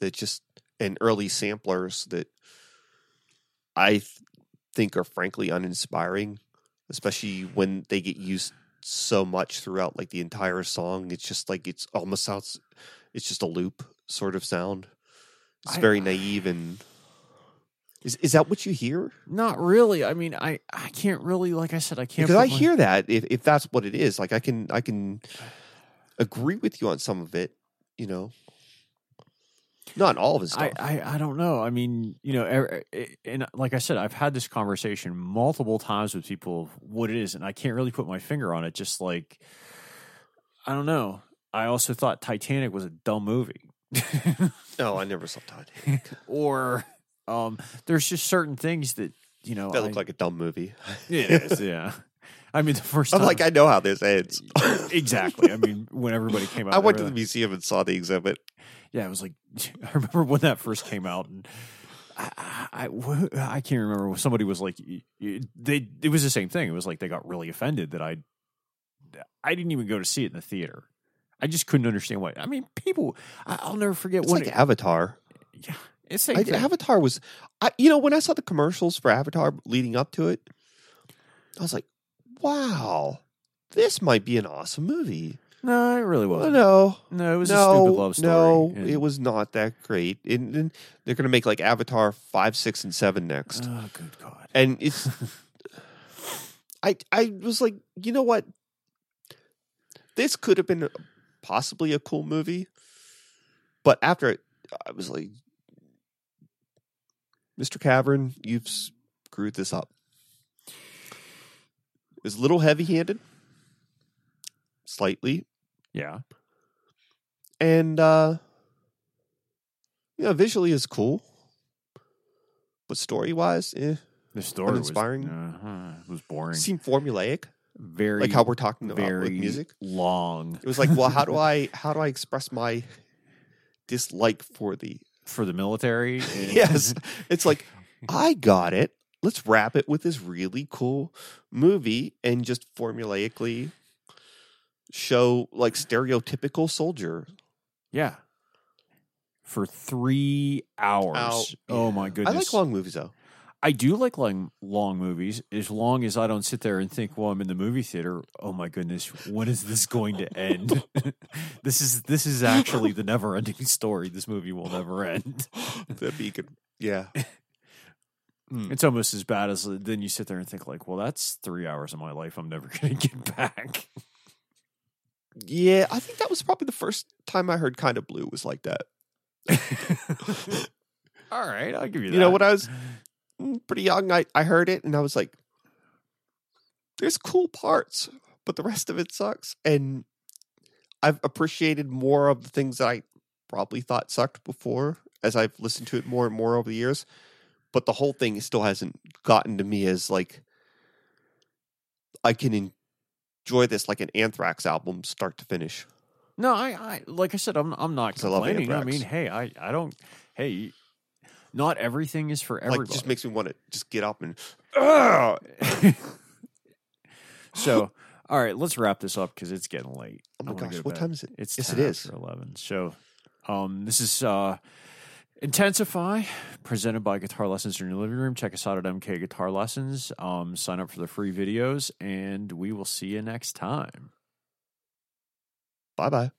[SPEAKER 2] that just and early samplers that I th- think are frankly uninspiring, especially when they get used so much throughout like the entire song. It's just like it's almost sounds it's just a loop sort of sound. It's
[SPEAKER 1] I-
[SPEAKER 2] very naive and is is that what you hear?
[SPEAKER 1] Not really. I mean, I I can't really like I said I can't
[SPEAKER 2] Because I
[SPEAKER 1] my-
[SPEAKER 2] hear that if if that's what it is, like I can I can agree with you on some of it, you know. Not all of his stuff.
[SPEAKER 1] I, I I don't know. I mean, you know, er- eh, and like I said, I've had this conversation multiple times with people what it is, and I can't really put my finger on it. Just like I don't know. I also thought Titanic was a dumb movie,
[SPEAKER 2] no, I never saw Titanic.
[SPEAKER 1] or um, there's just certain things that you know.
[SPEAKER 2] That look
[SPEAKER 1] I-
[SPEAKER 2] like a dumb movie.
[SPEAKER 1] it is, yeah. I mean, the first time.
[SPEAKER 2] I'm like, I know how this ends.
[SPEAKER 1] exactly. I mean, when everybody came out,
[SPEAKER 2] I went to the museum and saw the exhibit.
[SPEAKER 1] yeah, I was like I remember when that first came out, and I, I, I can't remember. Somebody was like, they it was the same thing. It was like they got really offended that I, I didn't even go to see it in the theater. I just couldn't understand why. I mean, people. I, I'll never forget
[SPEAKER 2] It's
[SPEAKER 1] when
[SPEAKER 2] like
[SPEAKER 1] it,
[SPEAKER 2] Avatar.
[SPEAKER 1] yeah, it's same
[SPEAKER 2] I. Avatar was, I, you know, when I saw the commercials for Avatar leading up to it, I was like, wow, this might be an awesome movie.
[SPEAKER 1] no, it really wasn't.
[SPEAKER 2] no,
[SPEAKER 1] No, it was
[SPEAKER 2] no,
[SPEAKER 1] a stupid love story.
[SPEAKER 2] no,
[SPEAKER 1] and-
[SPEAKER 2] it was not that great. And, and they're going to make like Avatar five, six, and seven next.
[SPEAKER 1] Oh, good God!
[SPEAKER 2] and it's I I was like, you know what? This could have been possibly a cool movie, but after it, I was like, Mr. Cameron, you've screwed this up. It was a little heavy-handed, slightly,
[SPEAKER 1] Yeah,
[SPEAKER 2] and uh you know, visually is cool, but story-wise, eh,
[SPEAKER 1] the story
[SPEAKER 2] Uninspiring?
[SPEAKER 1] Was, uh-huh, it was boring.
[SPEAKER 2] seemed formulaic.
[SPEAKER 1] very
[SPEAKER 2] like how we're talking about
[SPEAKER 1] very
[SPEAKER 2] with music.
[SPEAKER 1] long
[SPEAKER 2] It was like, well, how do I how do I express my dislike for the
[SPEAKER 1] for the military.
[SPEAKER 2] Yes. It's like I got it. Let's wrap it with this really cool movie and just formulaically show like stereotypical soldier.
[SPEAKER 1] Yeah. For three hours.
[SPEAKER 2] Ow.
[SPEAKER 1] Oh my goodness.
[SPEAKER 2] I like long movies though.
[SPEAKER 1] I do like long long movies as long as I don't sit there and think, well, I'm in the movie theater. Oh my goodness, when is this going to end? this is this is actually the never ending story. This movie will never end.
[SPEAKER 2] That'd be good. Yeah. Hmm.
[SPEAKER 1] It's almost as bad as then you sit there and think like, well, that's three hours of my life I'm never gonna get back.
[SPEAKER 2] Yeah, I think that was probably the first time I heard Kind of Blue was like that.
[SPEAKER 1] All right, I'll give you that.
[SPEAKER 2] You know, when I was mm, pretty young, I, I heard it and I was like, there's cool parts, but the rest of it sucks. And I've appreciated more of the things that I probably thought sucked before as I've listened to it more and more over the years. But the whole thing still hasn't gotten to me as like I can enjoy this like an Anthrax album start to finish.
[SPEAKER 1] No, I, I like I said, I'm I'm not
[SPEAKER 2] I
[SPEAKER 1] complaining. I,
[SPEAKER 2] Anthrax.
[SPEAKER 1] mean, hey, I I don't. Hey, not everything is for everybody.
[SPEAKER 2] Like just makes me want to just get up and
[SPEAKER 1] so, all right, let's wrap this up because it's getting late.
[SPEAKER 2] Oh my gosh,
[SPEAKER 1] go
[SPEAKER 2] what time is it?
[SPEAKER 1] It's
[SPEAKER 2] Yes,
[SPEAKER 1] 10
[SPEAKER 2] it is.
[SPEAKER 1] eleven. So, um, this is uh, Intensify, presented by Guitar Lessons in Your Living Room. Check us out at MK Guitar Lessons. Um, sign up for the free videos, and we will see you next time.
[SPEAKER 2] Bye bye.